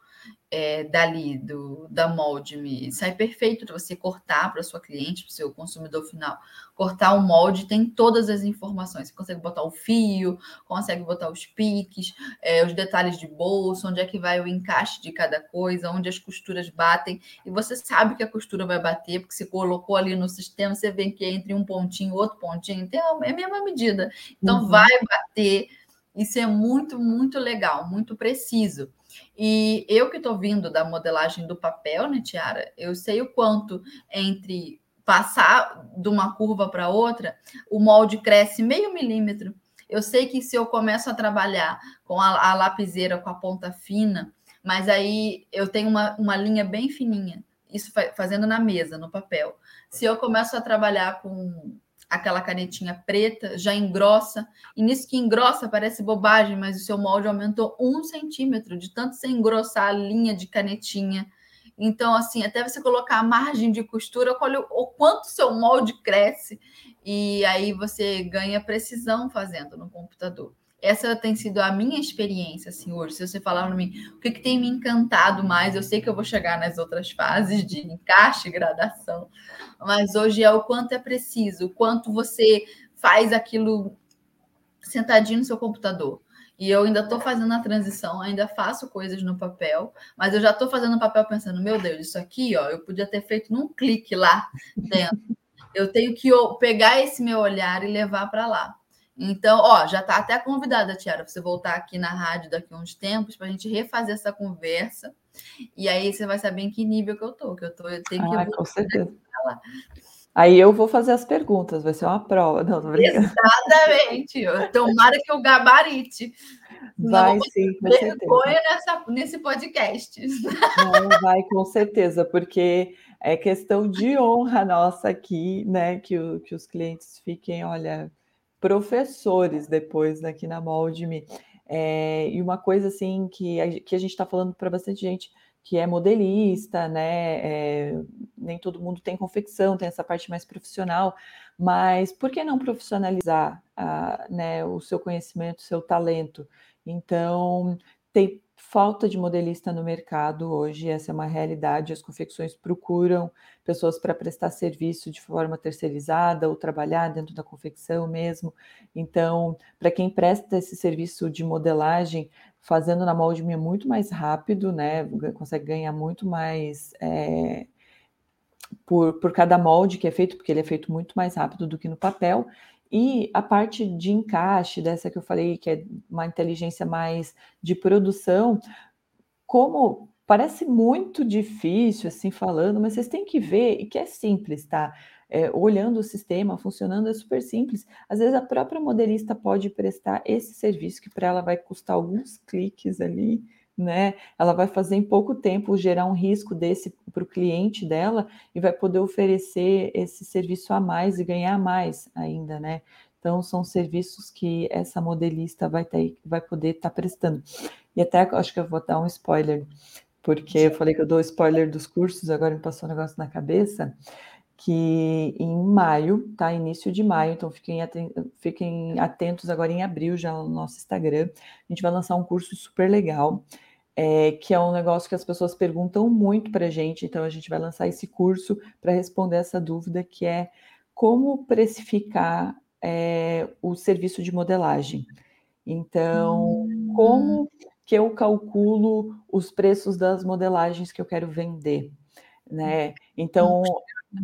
é, dali, do, da molde, me sai perfeito para você cortar para sua cliente, para o seu consumidor final. Cortar o molde tem todas as informações. Você consegue botar o fio, consegue botar os piques, é, os detalhes de bolso, onde é que vai o encaixe de cada coisa, onde as costuras batem. E você sabe que a costura vai bater, porque você colocou ali no sistema, você vê que entre um pontinho e outro pontinho, tem é a mesma medida. Então uhum. vai bater. Isso é muito, muito legal, muito preciso. E eu que estou vindo da modelagem do papel, né, Tiara? Eu sei o quanto entre passar de uma curva para outra, o molde cresce meio milímetro. Eu sei que se eu começo a trabalhar com a, a lapiseira com a ponta fina, mas aí eu tenho uma, uma linha bem fininha, isso fazendo na mesa, no papel. Se eu começo a trabalhar com aquela canetinha preta, já engrossa. E nisso que engrossa parece bobagem, mas o seu molde aumentou um centímetro de tanto você engrossar a linha de canetinha. Então, assim, até você colocar a margem de costura, olha o quanto seu molde cresce. E aí você ganha precisão fazendo no computador. Essa tem sido a minha experiência, assim, hoje. Se você falar para mim o que, que tem me encantado mais, eu sei que eu vou chegar nas outras fases de encaixe, gradação, mas hoje é o quanto é preciso, o quanto você faz aquilo sentadinho no seu computador. E eu ainda estou fazendo a transição, ainda faço coisas no papel, mas eu já estou fazendo papel pensando, meu Deus, isso aqui, ó, eu podia ter feito num clique lá dentro. Eu tenho que pegar esse meu olhar e levar para lá. Então, ó, já está até convidada, Tiara, para você voltar aqui na rádio daqui a uns tempos para a gente refazer essa conversa. E aí você vai saber em que nível que eu tô, que eu tô, eu tenho que ah, com certeza. Aí eu vou fazer as perguntas, vai ser uma prova. Não, tô Exatamente. Tomara que eu gabarite. Vai sim, com vergonha nessa, nesse podcast. Não, vai com certeza, porque é questão de honra nossa aqui, né? Que, o, que os clientes fiquem, olha, professores depois aqui na Moldme. É, e uma coisa assim que a, que a gente está falando para bastante gente que é modelista, né? É, nem todo mundo tem confecção, tem essa parte mais profissional, mas por que não profissionalizar a, né, o seu conhecimento, o seu talento? Então, tem falta de modelista no mercado hoje, essa é uma realidade. As confecções procuram pessoas para prestar serviço de forma terceirizada ou trabalhar dentro da confecção mesmo. Então, para quem presta esse serviço de modelagem, fazendo na molde é muito mais rápido, né? Consegue ganhar muito mais é, por, por cada molde que é feito, porque ele é feito muito mais rápido do que no papel. E a parte de encaixe, dessa que eu falei, que é uma inteligência mais de produção, como parece muito difícil assim falando, mas vocês têm que ver e que é simples, tá? É, olhando o sistema funcionando é super simples. Às vezes a própria modelista pode prestar esse serviço que para ela vai custar alguns cliques ali, né? Ela vai fazer em pouco tempo gerar um risco desse para o cliente dela e vai poder oferecer esse serviço a mais e ganhar mais ainda, né? Então são serviços que essa modelista vai ter, vai poder estar tá prestando. E até acho que eu vou dar um spoiler, porque eu falei que eu dou spoiler dos cursos, agora me passou um negócio na cabeça que em maio, tá? Início de maio, então fiquem, fiquem atentos agora em abril, já no nosso Instagram. A gente vai lançar um curso super legal é, que é um negócio que as pessoas perguntam muito para a gente, então a gente vai lançar esse curso para responder essa dúvida, que é como precificar é, o serviço de modelagem. Então, hum. como que eu calculo os preços das modelagens que eu quero vender, né? Então,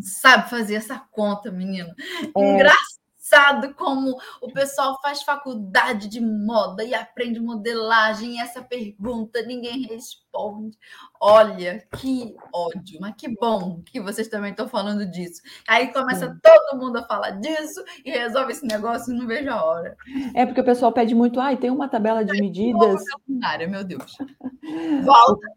sabe fazer essa conta, menino. É... Engraçado engraçado como o pessoal faz faculdade de moda e aprende modelagem, e essa pergunta ninguém responde. Olha, que ódio, mas que bom que vocês também estão falando disso. Aí começa todo mundo a falar disso e resolve esse negócio, não vejo a hora. É porque o pessoal pede muito, ai, ah, tem uma tabela de medidas. Meu Deus. Volta.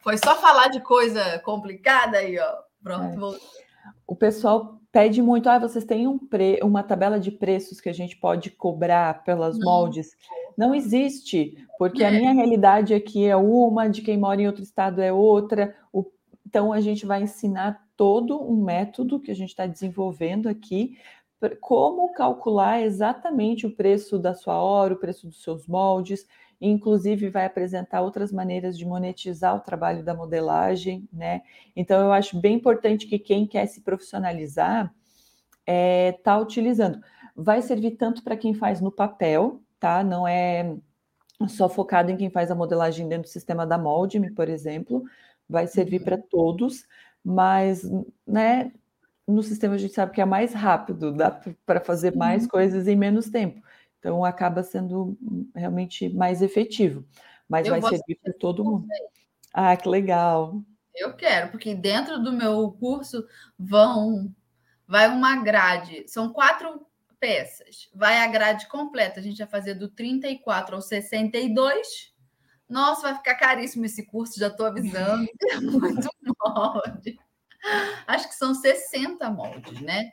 Foi só falar de coisa complicada aí, ó. Pronto, é. voltou o pessoal pede muito, ah, vocês têm um pre... uma tabela de preços que a gente pode cobrar pelas não. moldes. Não existe, porque é. a minha realidade aqui é uma, de quem mora em outro estado é outra. O... Então a gente vai ensinar todo um método que a gente está desenvolvendo aqui, como calcular exatamente o preço da sua hora, o preço dos seus moldes, inclusive vai apresentar outras maneiras de monetizar o trabalho da modelagem, né? Então eu acho bem importante que quem quer se profissionalizar é, tá utilizando. Vai servir tanto para quem faz no papel, tá? Não é só focado em quem faz a modelagem dentro do sistema da Moldme, por exemplo, vai servir uhum. para todos, mas, né, no sistema a gente sabe que é mais rápido, dá para fazer mais coisas em menos tempo. Então, acaba sendo realmente mais efetivo, mas eu vai servir para todo mundo. Ah, que legal! Eu quero, porque dentro do meu curso vão vai uma grade, são quatro peças. Vai a grade completa, a gente vai fazer do 34 ao 62. Nossa, vai ficar caríssimo esse curso, já estou avisando. É muito molde. Acho que são 60 moldes, né?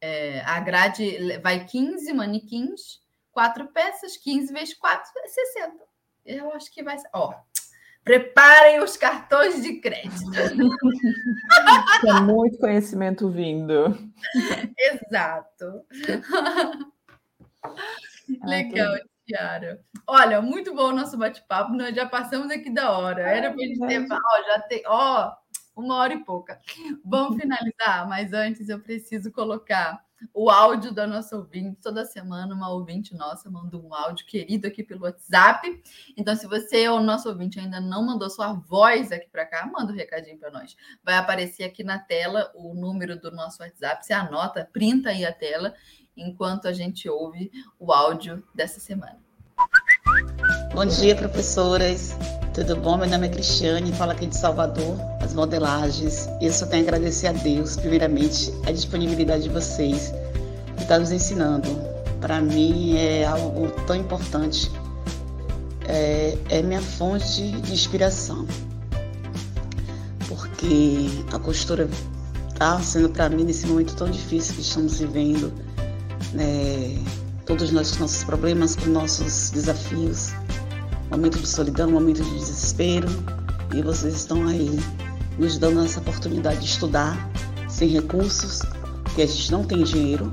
É, a grade vai 15 manequins quatro peças, 15 vezes 4 é 60. Eu acho que vai ser. Ó, preparem os cartões de crédito. É muito conhecimento vindo. Exato. Legal, Tiara. Olha, muito bom o nosso bate-papo. Nós já passamos aqui da hora. Era para gente ter. Ó, já tem. Ó, uma hora e pouca. Vamos finalizar, mas antes eu preciso colocar o áudio da nossa ouvinte. Toda semana, uma ouvinte nossa manda um áudio querido aqui pelo WhatsApp. Então, se você ou nosso ouvinte ainda não mandou sua voz aqui para cá, manda um recadinho para nós. Vai aparecer aqui na tela o número do nosso WhatsApp. Você anota, printa aí a tela enquanto a gente ouve o áudio dessa semana. Bom dia, professoras. Tudo bom? Meu nome é Cristiane, falo aqui de Salvador, as modelagens. Eu só tenho a agradecer a Deus, primeiramente, a disponibilidade de vocês que está nos ensinando. Para mim é algo tão importante. É, é minha fonte de inspiração. Porque a costura está sendo para mim nesse momento tão difícil que estamos vivendo. Né? Todos nós com nossos problemas, com nossos desafios momento de solidão, momento de desespero, e vocês estão aí nos dando essa oportunidade de estudar sem recursos, porque a gente não tem dinheiro,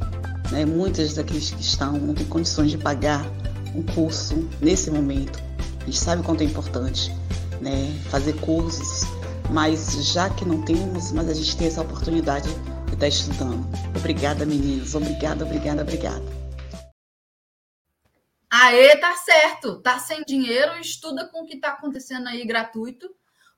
né? Muitas daqueles que estão não têm condições de pagar um curso nesse momento. gente sabe o quanto é importante né, fazer cursos, mas já que não temos, mas a gente tem essa oportunidade de estar estudando. Obrigada, meninos. Obrigada, obrigada, obrigada. Aê, tá certo. Tá sem dinheiro, estuda com o que tá acontecendo aí gratuito,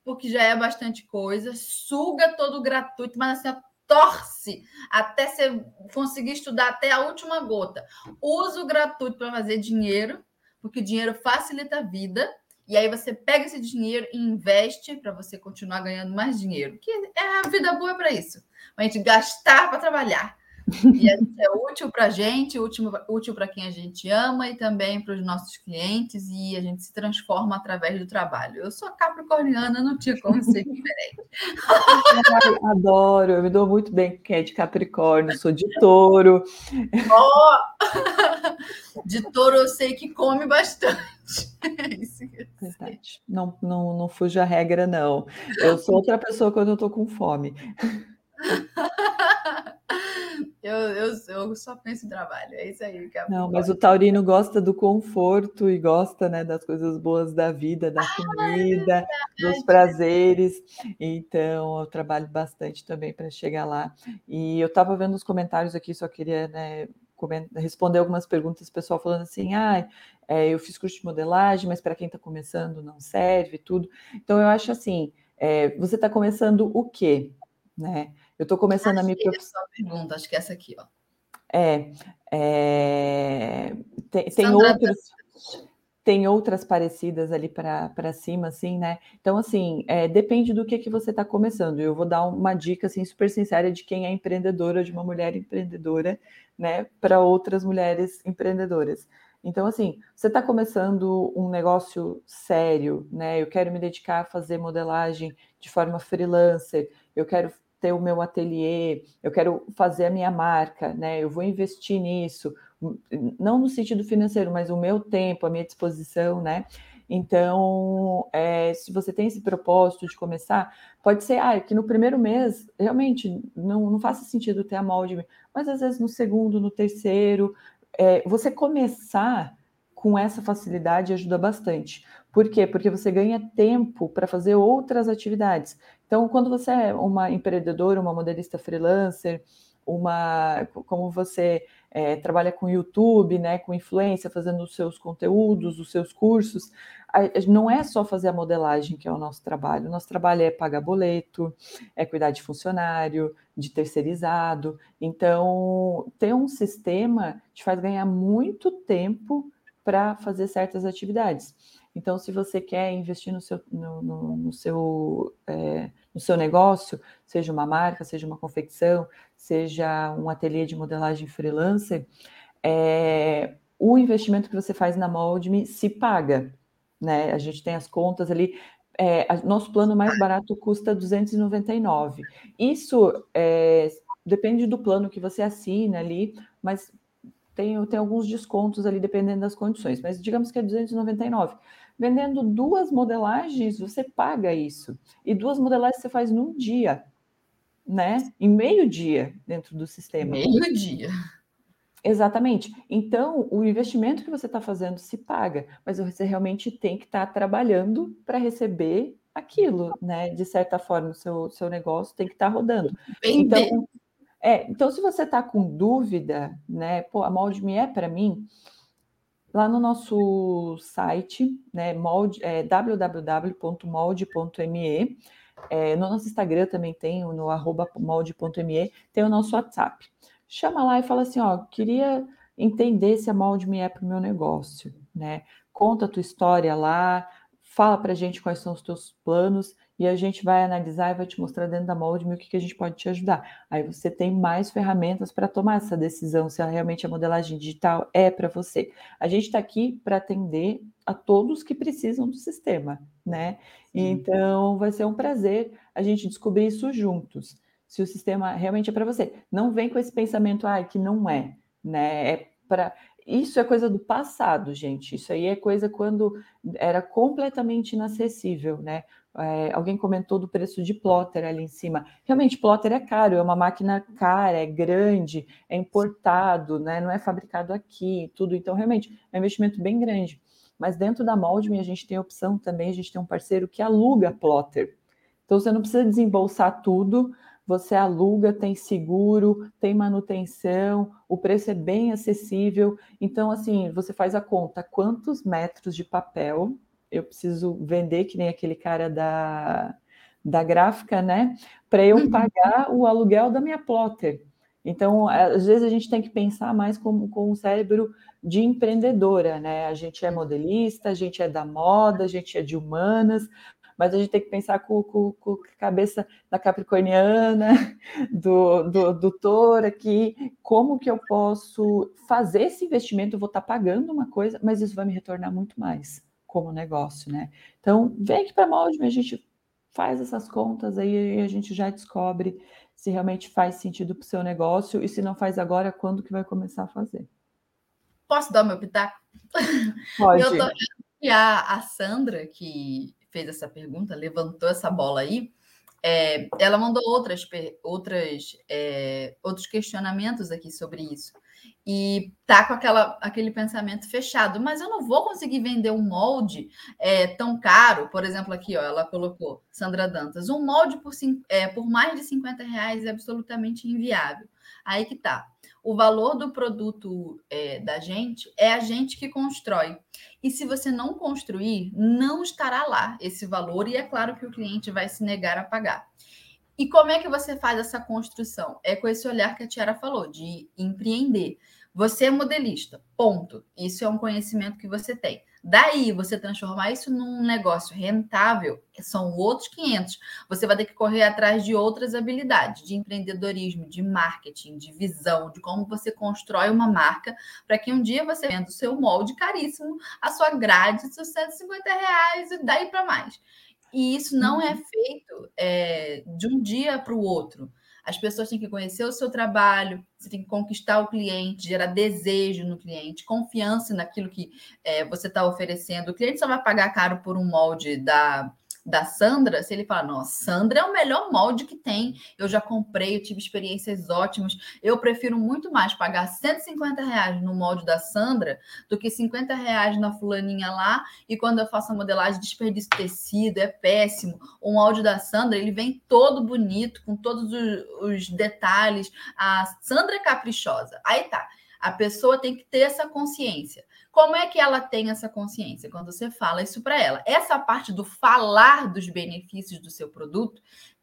porque já é bastante coisa. Suga todo gratuito, mas assim, torce até você conseguir estudar até a última gota. Usa o gratuito para fazer dinheiro, porque dinheiro facilita a vida. E aí você pega esse dinheiro e investe para você continuar ganhando mais dinheiro. Que é a vida boa para isso. A gente gastar para trabalhar. E é útil para a gente, útil, útil para quem a gente ama e também para os nossos clientes, e a gente se transforma através do trabalho. Eu sou capricorniana, não tinha como ser diferente. Adoro, eu me dou muito bem com quem é de Capricórnio, sou de touro. Oh! De touro eu sei que come bastante. É Verdade. Não, não, não fujo a regra, não. Eu sou outra pessoa quando eu estou com fome. Eu, eu, eu só penso em trabalho, é isso aí. Que é Não, mas o taurino gosta do conforto e gosta né, das coisas boas da vida, da ah, comida, é dos prazeres. Então, eu trabalho bastante também para chegar lá. E eu estava vendo os comentários aqui, só queria né, responder algumas perguntas, pessoal falando assim, ah, é, eu fiz curso de modelagem, mas para quem está começando não serve, tudo. Então, eu acho assim, é, você está começando o quê? Né? Eu estou começando a me preocupar. pergunta, acho que é essa aqui, ó. É, é tem, tem outros, tem outras parecidas ali para cima, assim, né? Então, assim, é, depende do que, que você está começando. Eu vou dar uma dica, assim, super sincera de quem é empreendedora, de uma mulher empreendedora, né, para outras mulheres empreendedoras. Então, assim, você está começando um negócio sério, né? Eu quero me dedicar a fazer modelagem de forma freelancer, eu quero ter o meu ateliê, eu quero fazer a minha marca, né? Eu vou investir nisso, não no sentido financeiro, mas o meu tempo, a minha disposição, né? Então, é, se você tem esse propósito de começar, pode ser ah, que no primeiro mês realmente não, não faça sentido ter a molde, mas às vezes no segundo, no terceiro, é, você começar com essa facilidade ajuda bastante. Por quê? Porque você ganha tempo para fazer outras atividades. Então, quando você é uma empreendedora, uma modelista freelancer, uma como você é, trabalha com YouTube, né, com influência, fazendo os seus conteúdos, os seus cursos, não é só fazer a modelagem que é o nosso trabalho. O nosso trabalho é pagar boleto, é cuidar de funcionário, de terceirizado. Então, ter um sistema te faz ganhar muito tempo para fazer certas atividades. Então, se você quer investir no seu, no, no, no seu, é, no seu negócio, seja uma marca, seja uma confecção, seja um ateliê de modelagem freelancer, é, o investimento que você faz na Moldme se paga. Né? A gente tem as contas ali. É, a, nosso plano mais barato custa 299. Isso é, depende do plano que você assina ali, mas tem, tem alguns descontos ali dependendo das condições, mas digamos que é 299. Vendendo duas modelagens, você paga isso. E duas modelagens você faz num dia, né? Em meio dia dentro do sistema. Meio dia. Exatamente. Então, o investimento que você está fazendo se paga, mas você realmente tem que estar tá trabalhando para receber aquilo, né? De certa forma, o seu, seu negócio tem que estar tá rodando. Então. É, então, se você está com dúvida, né? Pô, a molde é para mim. Lá no nosso site, né, molde, é, www.molde.me, é, no nosso Instagram também tem, no arroba molde.me, tem o nosso WhatsApp. Chama lá e fala assim, ó, queria entender se a molde me é para o meu negócio, né? Conta a tua história lá, fala para a gente quais são os teus planos e a gente vai analisar e vai te mostrar dentro da molde o que, que a gente pode te ajudar. Aí você tem mais ferramentas para tomar essa decisão se realmente a modelagem digital é para você. A gente está aqui para atender a todos que precisam do sistema, né? Então vai ser um prazer a gente descobrir isso juntos. Se o sistema realmente é para você. Não vem com esse pensamento, ah, que não é, né? É para isso é coisa do passado, gente. Isso aí é coisa quando era completamente inacessível, né? É, alguém comentou do preço de plotter ali em cima. Realmente, plotter é caro, é uma máquina cara, é grande, é importado, né? Não é fabricado aqui, tudo. Então, realmente, é um investimento bem grande. Mas dentro da Moldme a gente tem a opção também, a gente tem um parceiro que aluga plotter. Então você não precisa desembolsar tudo, você aluga, tem seguro, tem manutenção, o preço é bem acessível. Então, assim, você faz a conta quantos metros de papel eu preciso vender, que nem aquele cara da, da gráfica, né? Para eu uhum. pagar o aluguel da minha plotter. Então, às vezes a gente tem que pensar mais como com um cérebro de empreendedora, né? A gente é modelista, a gente é da moda, a gente é de humanas, mas a gente tem que pensar com, com, com a cabeça da capricorniana, do, do, do touro aqui, como que eu posso fazer esse investimento, eu vou estar pagando uma coisa, mas isso vai me retornar muito mais como negócio, né? Então, vem aqui para a Moldme, a gente faz essas contas aí e a gente já descobre se realmente faz sentido para o seu negócio e se não faz agora, quando que vai começar a fazer. Posso dar meu pitaco? Pode. Eu tô... E a, a Sandra, que fez essa pergunta, levantou essa bola aí, é, ela mandou outras, outras, é, outros questionamentos aqui sobre isso e tá com aquela, aquele pensamento fechado, mas eu não vou conseguir vender um molde é, tão caro. Por exemplo, aqui, ó, ela colocou, Sandra Dantas, um molde por, é, por mais de 50 reais é absolutamente inviável. Aí que tá. O valor do produto é, da gente é a gente que constrói. E se você não construir, não estará lá esse valor, e é claro que o cliente vai se negar a pagar. E como é que você faz essa construção? É com esse olhar que a Tiara falou, de empreender. Você é modelista, ponto. Isso é um conhecimento que você tem. Daí, você transformar isso num negócio rentável, são outros 500. Você vai ter que correr atrás de outras habilidades, de empreendedorismo, de marketing, de visão, de como você constrói uma marca, para que um dia você venda o seu molde caríssimo, a sua grade, seus 150 reais e daí para mais. E isso não é uhum. feito é, de um dia para o outro. As pessoas têm que conhecer o seu trabalho, você tem que conquistar o cliente, gerar desejo no cliente, confiança naquilo que é, você está oferecendo. O cliente só vai pagar caro por um molde da da Sandra, se ele falar, nossa, Sandra é o melhor molde que tem, eu já comprei, eu tive experiências ótimas, eu prefiro muito mais pagar 150 reais no molde da Sandra do que 50 reais na fulaninha lá, e quando eu faço a modelagem, desperdício tecido, é péssimo. O molde da Sandra, ele vem todo bonito, com todos os, os detalhes, a Sandra é caprichosa. Aí tá, a pessoa tem que ter essa consciência. Como é que ela tem essa consciência? Quando você fala isso para ela. Essa parte do falar dos benefícios do seu produto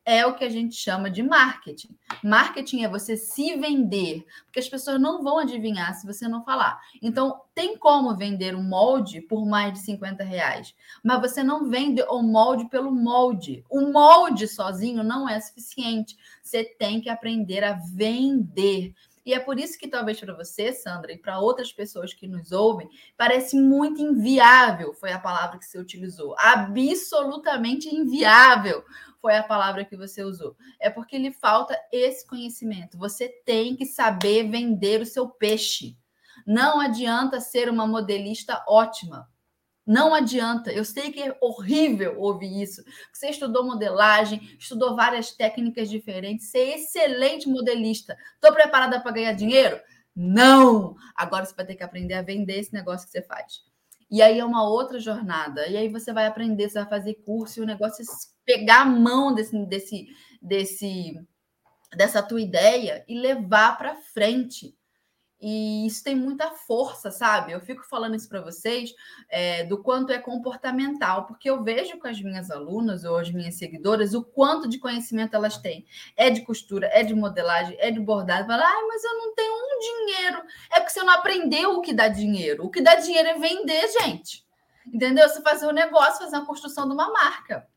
é o que a gente chama de marketing. Marketing é você se vender, porque as pessoas não vão adivinhar se você não falar. Então, tem como vender um molde por mais de 50 reais, mas você não vende o molde pelo molde. O molde sozinho não é suficiente. Você tem que aprender a vender. E é por isso que talvez para você, Sandra, e para outras pessoas que nos ouvem, parece muito inviável, foi a palavra que você utilizou. Absolutamente inviável foi a palavra que você usou. É porque lhe falta esse conhecimento. Você tem que saber vender o seu peixe. Não adianta ser uma modelista ótima. Não adianta. Eu sei que é horrível ouvir isso. Você estudou modelagem, estudou várias técnicas diferentes, ser excelente modelista. Estou preparada para ganhar dinheiro? Não! Agora você vai ter que aprender a vender esse negócio que você faz. E aí é uma outra jornada. E aí você vai aprender, você vai fazer curso, e o negócio é pegar a mão desse, desse, desse, dessa tua ideia e levar para frente. E isso tem muita força, sabe? Eu fico falando isso para vocês é, do quanto é comportamental, porque eu vejo com as minhas alunas ou as minhas seguidoras o quanto de conhecimento elas têm. É de costura, é de modelagem, é de bordado. Fala, ah, mas eu não tenho um dinheiro. É porque você não aprendeu o que dá dinheiro. O que dá dinheiro é vender, gente. Entendeu? Você fazer um negócio, fazer uma construção de uma marca.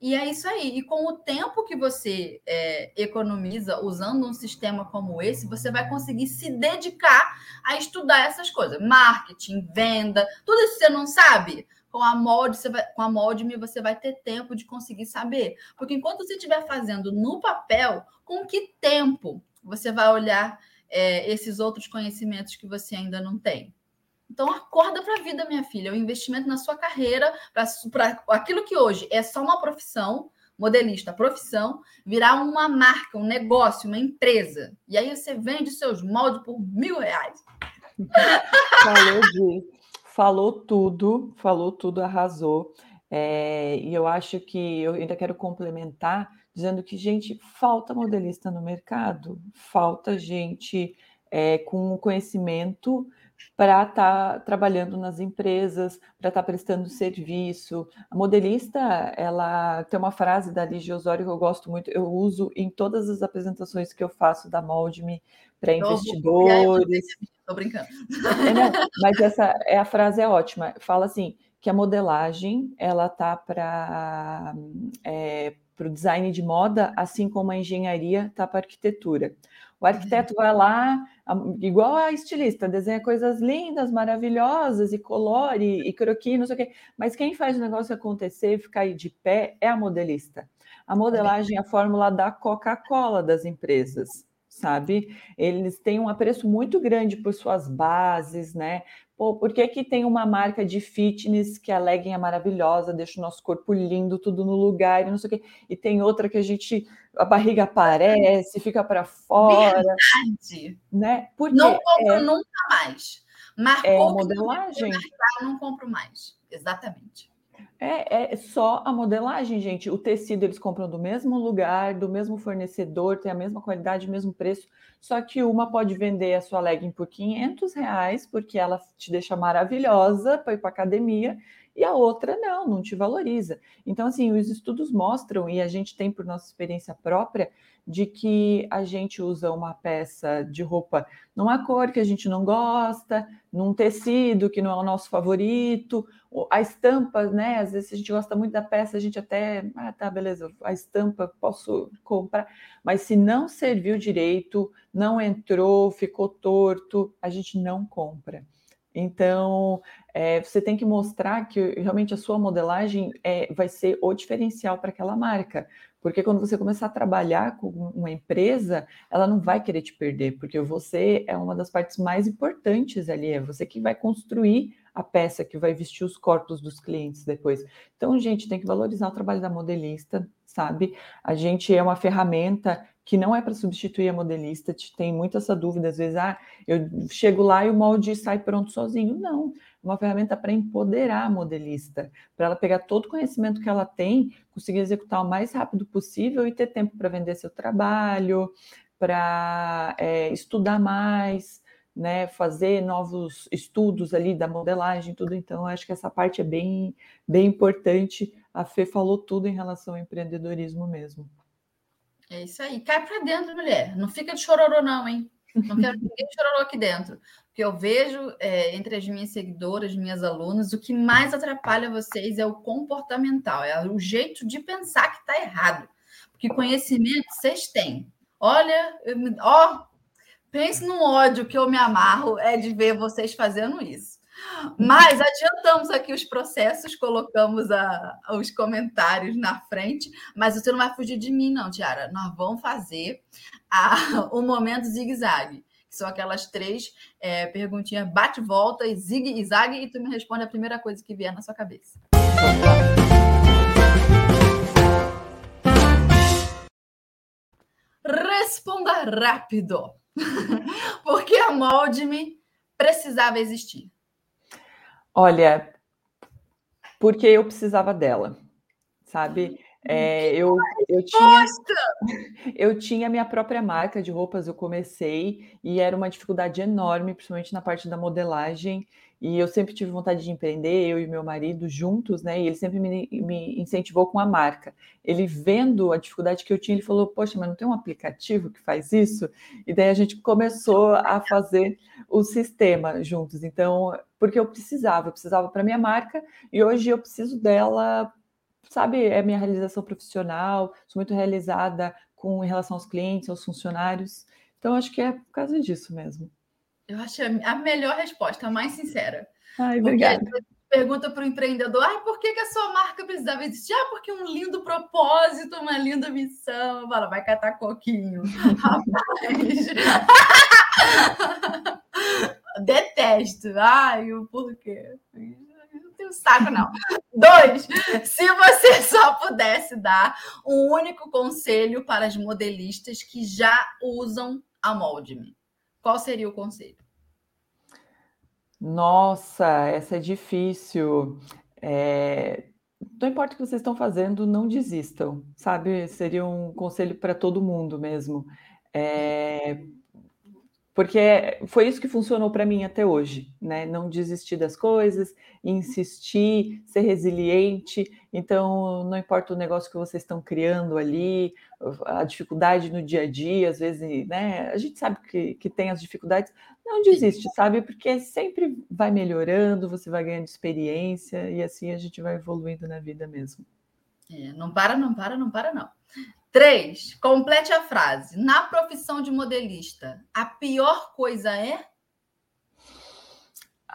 E é isso aí. E com o tempo que você é, economiza usando um sistema como esse, você vai conseguir se dedicar a estudar essas coisas. Marketing, venda, tudo isso que você não sabe. Com a molde, você vai, com a molde você vai ter tempo de conseguir saber. Porque enquanto você estiver fazendo no papel, com que tempo você vai olhar é, esses outros conhecimentos que você ainda não tem? Então, acorda para a vida, minha filha. O investimento na sua carreira, para aquilo que hoje é só uma profissão, modelista, profissão, virar uma marca, um negócio, uma empresa. E aí você vende seus moldes por mil reais. Falou Falou tudo, falou tudo, arrasou. É, e eu acho que eu ainda quero complementar dizendo que, gente, falta modelista no mercado, falta gente é, com conhecimento para estar tá trabalhando nas empresas, para estar tá prestando serviço. A modelista, ela tem uma frase da Ligia Osório que eu gosto muito, eu uso em todas as apresentações que eu faço da Moldme para investidores. Estou brincando. É, não, mas essa é a frase é ótima. Fala assim que a modelagem ela tá para é, o design de moda, assim como a engenharia está para arquitetura. O arquiteto vai lá, igual a estilista, desenha coisas lindas, maravilhosas, e colore, e croquis, não sei o quê. Mas quem faz o negócio acontecer e ficar aí de pé é a modelista. A modelagem é a fórmula da Coca-Cola das empresas sabe? Eles têm um apreço muito grande por suas bases, né? Pô, por que, que tem uma marca de fitness que a legging é maravilhosa, deixa o nosso corpo lindo, tudo no lugar e não sei o quê, e tem outra que a gente a barriga aparece, fica para fora, Verdade. né? Porque não compro é, nunca mais. Marcou é modelagem. Não, não compro mais. Exatamente. É, é só a modelagem, gente. O tecido eles compram do mesmo lugar, do mesmo fornecedor, tem a mesma qualidade, o mesmo preço. Só que uma pode vender a sua legging por 500 reais, porque ela te deixa maravilhosa para ir para academia, e a outra não, não te valoriza. Então, assim, os estudos mostram, e a gente tem por nossa experiência própria, de que a gente usa uma peça de roupa numa cor que a gente não gosta, num tecido que não é o nosso favorito, a estampa, né? Às vezes a gente gosta muito da peça, a gente até, ah, tá, beleza, a estampa posso comprar, mas se não serviu direito, não entrou, ficou torto, a gente não compra. Então, é, você tem que mostrar que realmente a sua modelagem é, vai ser o diferencial para aquela marca. Porque quando você começar a trabalhar com uma empresa, ela não vai querer te perder, porque você é uma das partes mais importantes ali, é você que vai construir a peça, que vai vestir os corpos dos clientes depois. Então, gente, tem que valorizar o trabalho da modelista, sabe? A gente é uma ferramenta que não é para substituir a modelista, tem muita essa dúvida, às vezes, ah, eu chego lá e o molde sai pronto sozinho. Não, uma ferramenta para empoderar a modelista, para ela pegar todo o conhecimento que ela tem, conseguir executar o mais rápido possível e ter tempo para vender seu trabalho, para é, estudar mais, né, fazer novos estudos ali da modelagem, tudo. Então, acho que essa parte é bem, bem importante. A Fê falou tudo em relação ao empreendedorismo mesmo. É isso aí. Cai para dentro, mulher. Não fica de chororô, não, hein? Não quero ninguém de chororô aqui dentro. Porque eu vejo é, entre as minhas seguidoras, minhas alunas, o que mais atrapalha vocês é o comportamental, é o jeito de pensar que está errado. Porque conhecimento vocês têm. Olha, eu, ó, pense no ódio que eu me amarro é de ver vocês fazendo isso. Mas adiantamos aqui os processos, colocamos a, os comentários na frente, mas você não vai fugir de mim, não, Tiara. Nós vamos fazer a, o momento zigue-zague, que são aquelas três é, perguntinhas bate-volta zigue-zague, e tu me responde a primeira coisa que vier na sua cabeça. Responda rápido, porque a molde-me precisava existir. Olha, porque eu precisava dela, sabe? É, eu, eu, tinha, eu tinha minha própria marca de roupas, eu comecei e era uma dificuldade enorme, principalmente na parte da modelagem. E eu sempre tive vontade de empreender, eu e meu marido juntos, né? E ele sempre me, me incentivou com a marca. Ele vendo a dificuldade que eu tinha, ele falou: Poxa, mas não tem um aplicativo que faz isso? E daí a gente começou a fazer o sistema juntos. Então, porque eu precisava, eu precisava para minha marca e hoje eu preciso dela, sabe? É minha realização profissional, sou muito realizada com relação aos clientes, aos funcionários. Então, acho que é por causa disso mesmo. Eu acho a melhor resposta, a mais sincera. Ai, obrigada. pergunta para o empreendedor: ah, por que, que, a sua marca precisava existir? Ah, porque um lindo propósito, uma linda missão. Fala, vai catar coquinho. Rapaz. Detesto. Ai, o porquê. Não tenho saco, não. Dois, se você só pudesse dar um único conselho para as modelistas que já usam a Moldme, qual seria o conselho? Nossa, essa é difícil. É, não importa o que vocês estão fazendo, não desistam, sabe? Seria um conselho para todo mundo mesmo. É, porque foi isso que funcionou para mim até hoje, né? Não desistir das coisas, insistir, ser resiliente. Então, não importa o negócio que vocês estão criando ali, a dificuldade no dia a dia, às vezes, né? A gente sabe que, que tem as dificuldades, não desiste, sabe? Porque sempre vai melhorando, você vai ganhando experiência e assim a gente vai evoluindo na vida mesmo. É, não para, não para, não para, não. Três, complete a frase. Na profissão de modelista, a pior coisa é?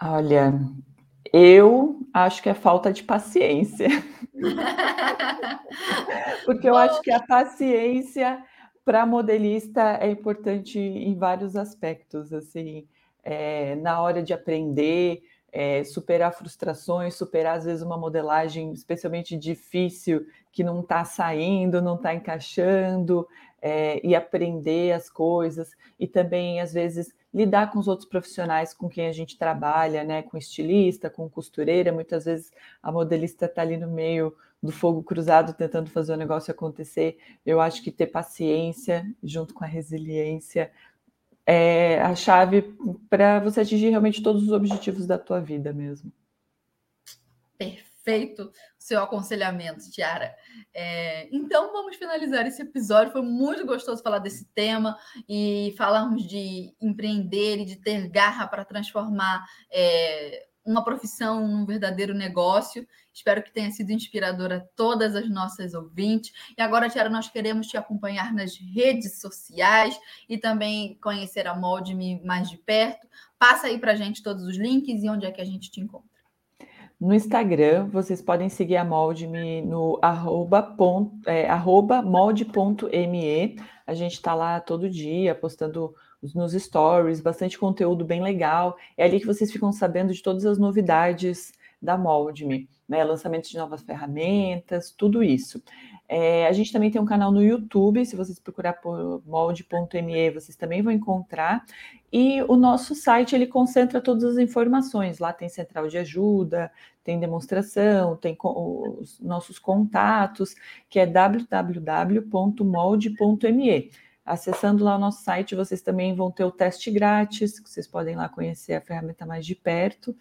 Olha, eu acho que é falta de paciência. Porque eu acho que a paciência para modelista é importante em vários aspectos, assim, é, na hora de aprender, é, superar frustrações, superar às vezes uma modelagem especialmente difícil que não está saindo, não está encaixando, é, e aprender as coisas, e também às vezes lidar com os outros profissionais com quem a gente trabalha, né, com estilista, com costureira, muitas vezes a modelista está ali no meio do fogo cruzado tentando fazer o negócio acontecer. Eu acho que ter paciência junto com a resiliência é a chave para você atingir realmente todos os objetivos da tua vida mesmo. Perfeito seu aconselhamento, Tiara. É, então vamos finalizar esse episódio. Foi muito gostoso falar desse tema e falarmos de empreender e de ter garra para transformar é, uma profissão num verdadeiro negócio. Espero que tenha sido inspiradora a todas as nossas ouvintes. E agora, Tiara, nós queremos te acompanhar nas redes sociais e também conhecer a Moldme mais de perto. Passa aí para a gente todos os links e onde é que a gente te encontra. No Instagram, vocês podem seguir a Moldme no arroba, ponto, é, arroba molde.me. A gente está lá todo dia postando nos stories, bastante conteúdo bem legal. É ali que vocês ficam sabendo de todas as novidades da Moldme, né? Lançamento de novas ferramentas, tudo isso. É, a gente também tem um canal no YouTube, se vocês procurar por molde.me, vocês também vão encontrar. E o nosso site ele concentra todas as informações. Lá tem central de ajuda, tem demonstração, tem os nossos contatos, que é www.molde.me. Acessando lá o nosso site, vocês também vão ter o teste grátis, que vocês podem lá conhecer a ferramenta mais de perto.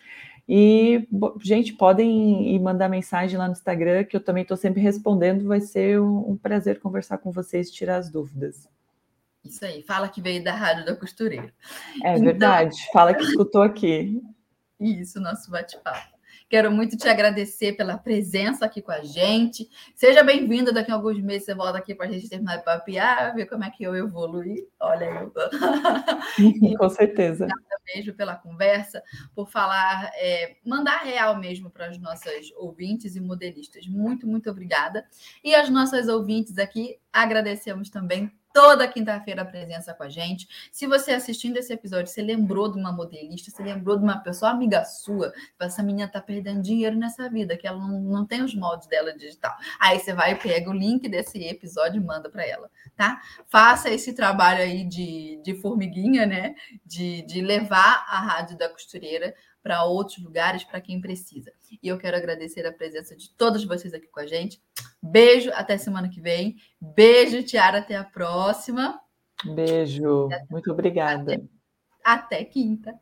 E, gente, podem ir mandar mensagem lá no Instagram, que eu também estou sempre respondendo. Vai ser um, prazer conversar com vocês e tirar as dúvidas. Isso aí, fala que veio da Rádio da Costureira. É então... verdade, fala que escutou aqui. Isso, nosso bate-papo. Quero muito te agradecer pela presença aqui com a gente. Seja bem-vinda. Daqui a alguns meses você volta aqui para a gente terminar de papiar, ver como é que eu evolui. Olha eu. com certeza. Beijo pela conversa, por falar, é, mandar real mesmo para as nossas ouvintes e modelistas. Muito, muito obrigada. E as nossas ouvintes aqui, agradecemos também toda quinta-feira a presença com a gente. Se você assistindo esse episódio, você lembrou de uma modelista, você lembrou de uma pessoa amiga sua, essa menina tá perdendo dinheiro nessa vida, que ela não, não tem os moldes dela digital. Aí você vai e pega o link desse episódio e manda para ela, tá? Faça esse trabalho aí de, de formiguinha, né? De, de levar a rádio da costureira para outros lugares, para quem precisa. E eu quero agradecer a presença de todos vocês aqui com a gente. Beijo, até semana que vem. Beijo, Tiara, até a próxima. Beijo, muito obrigada. até, até quinta.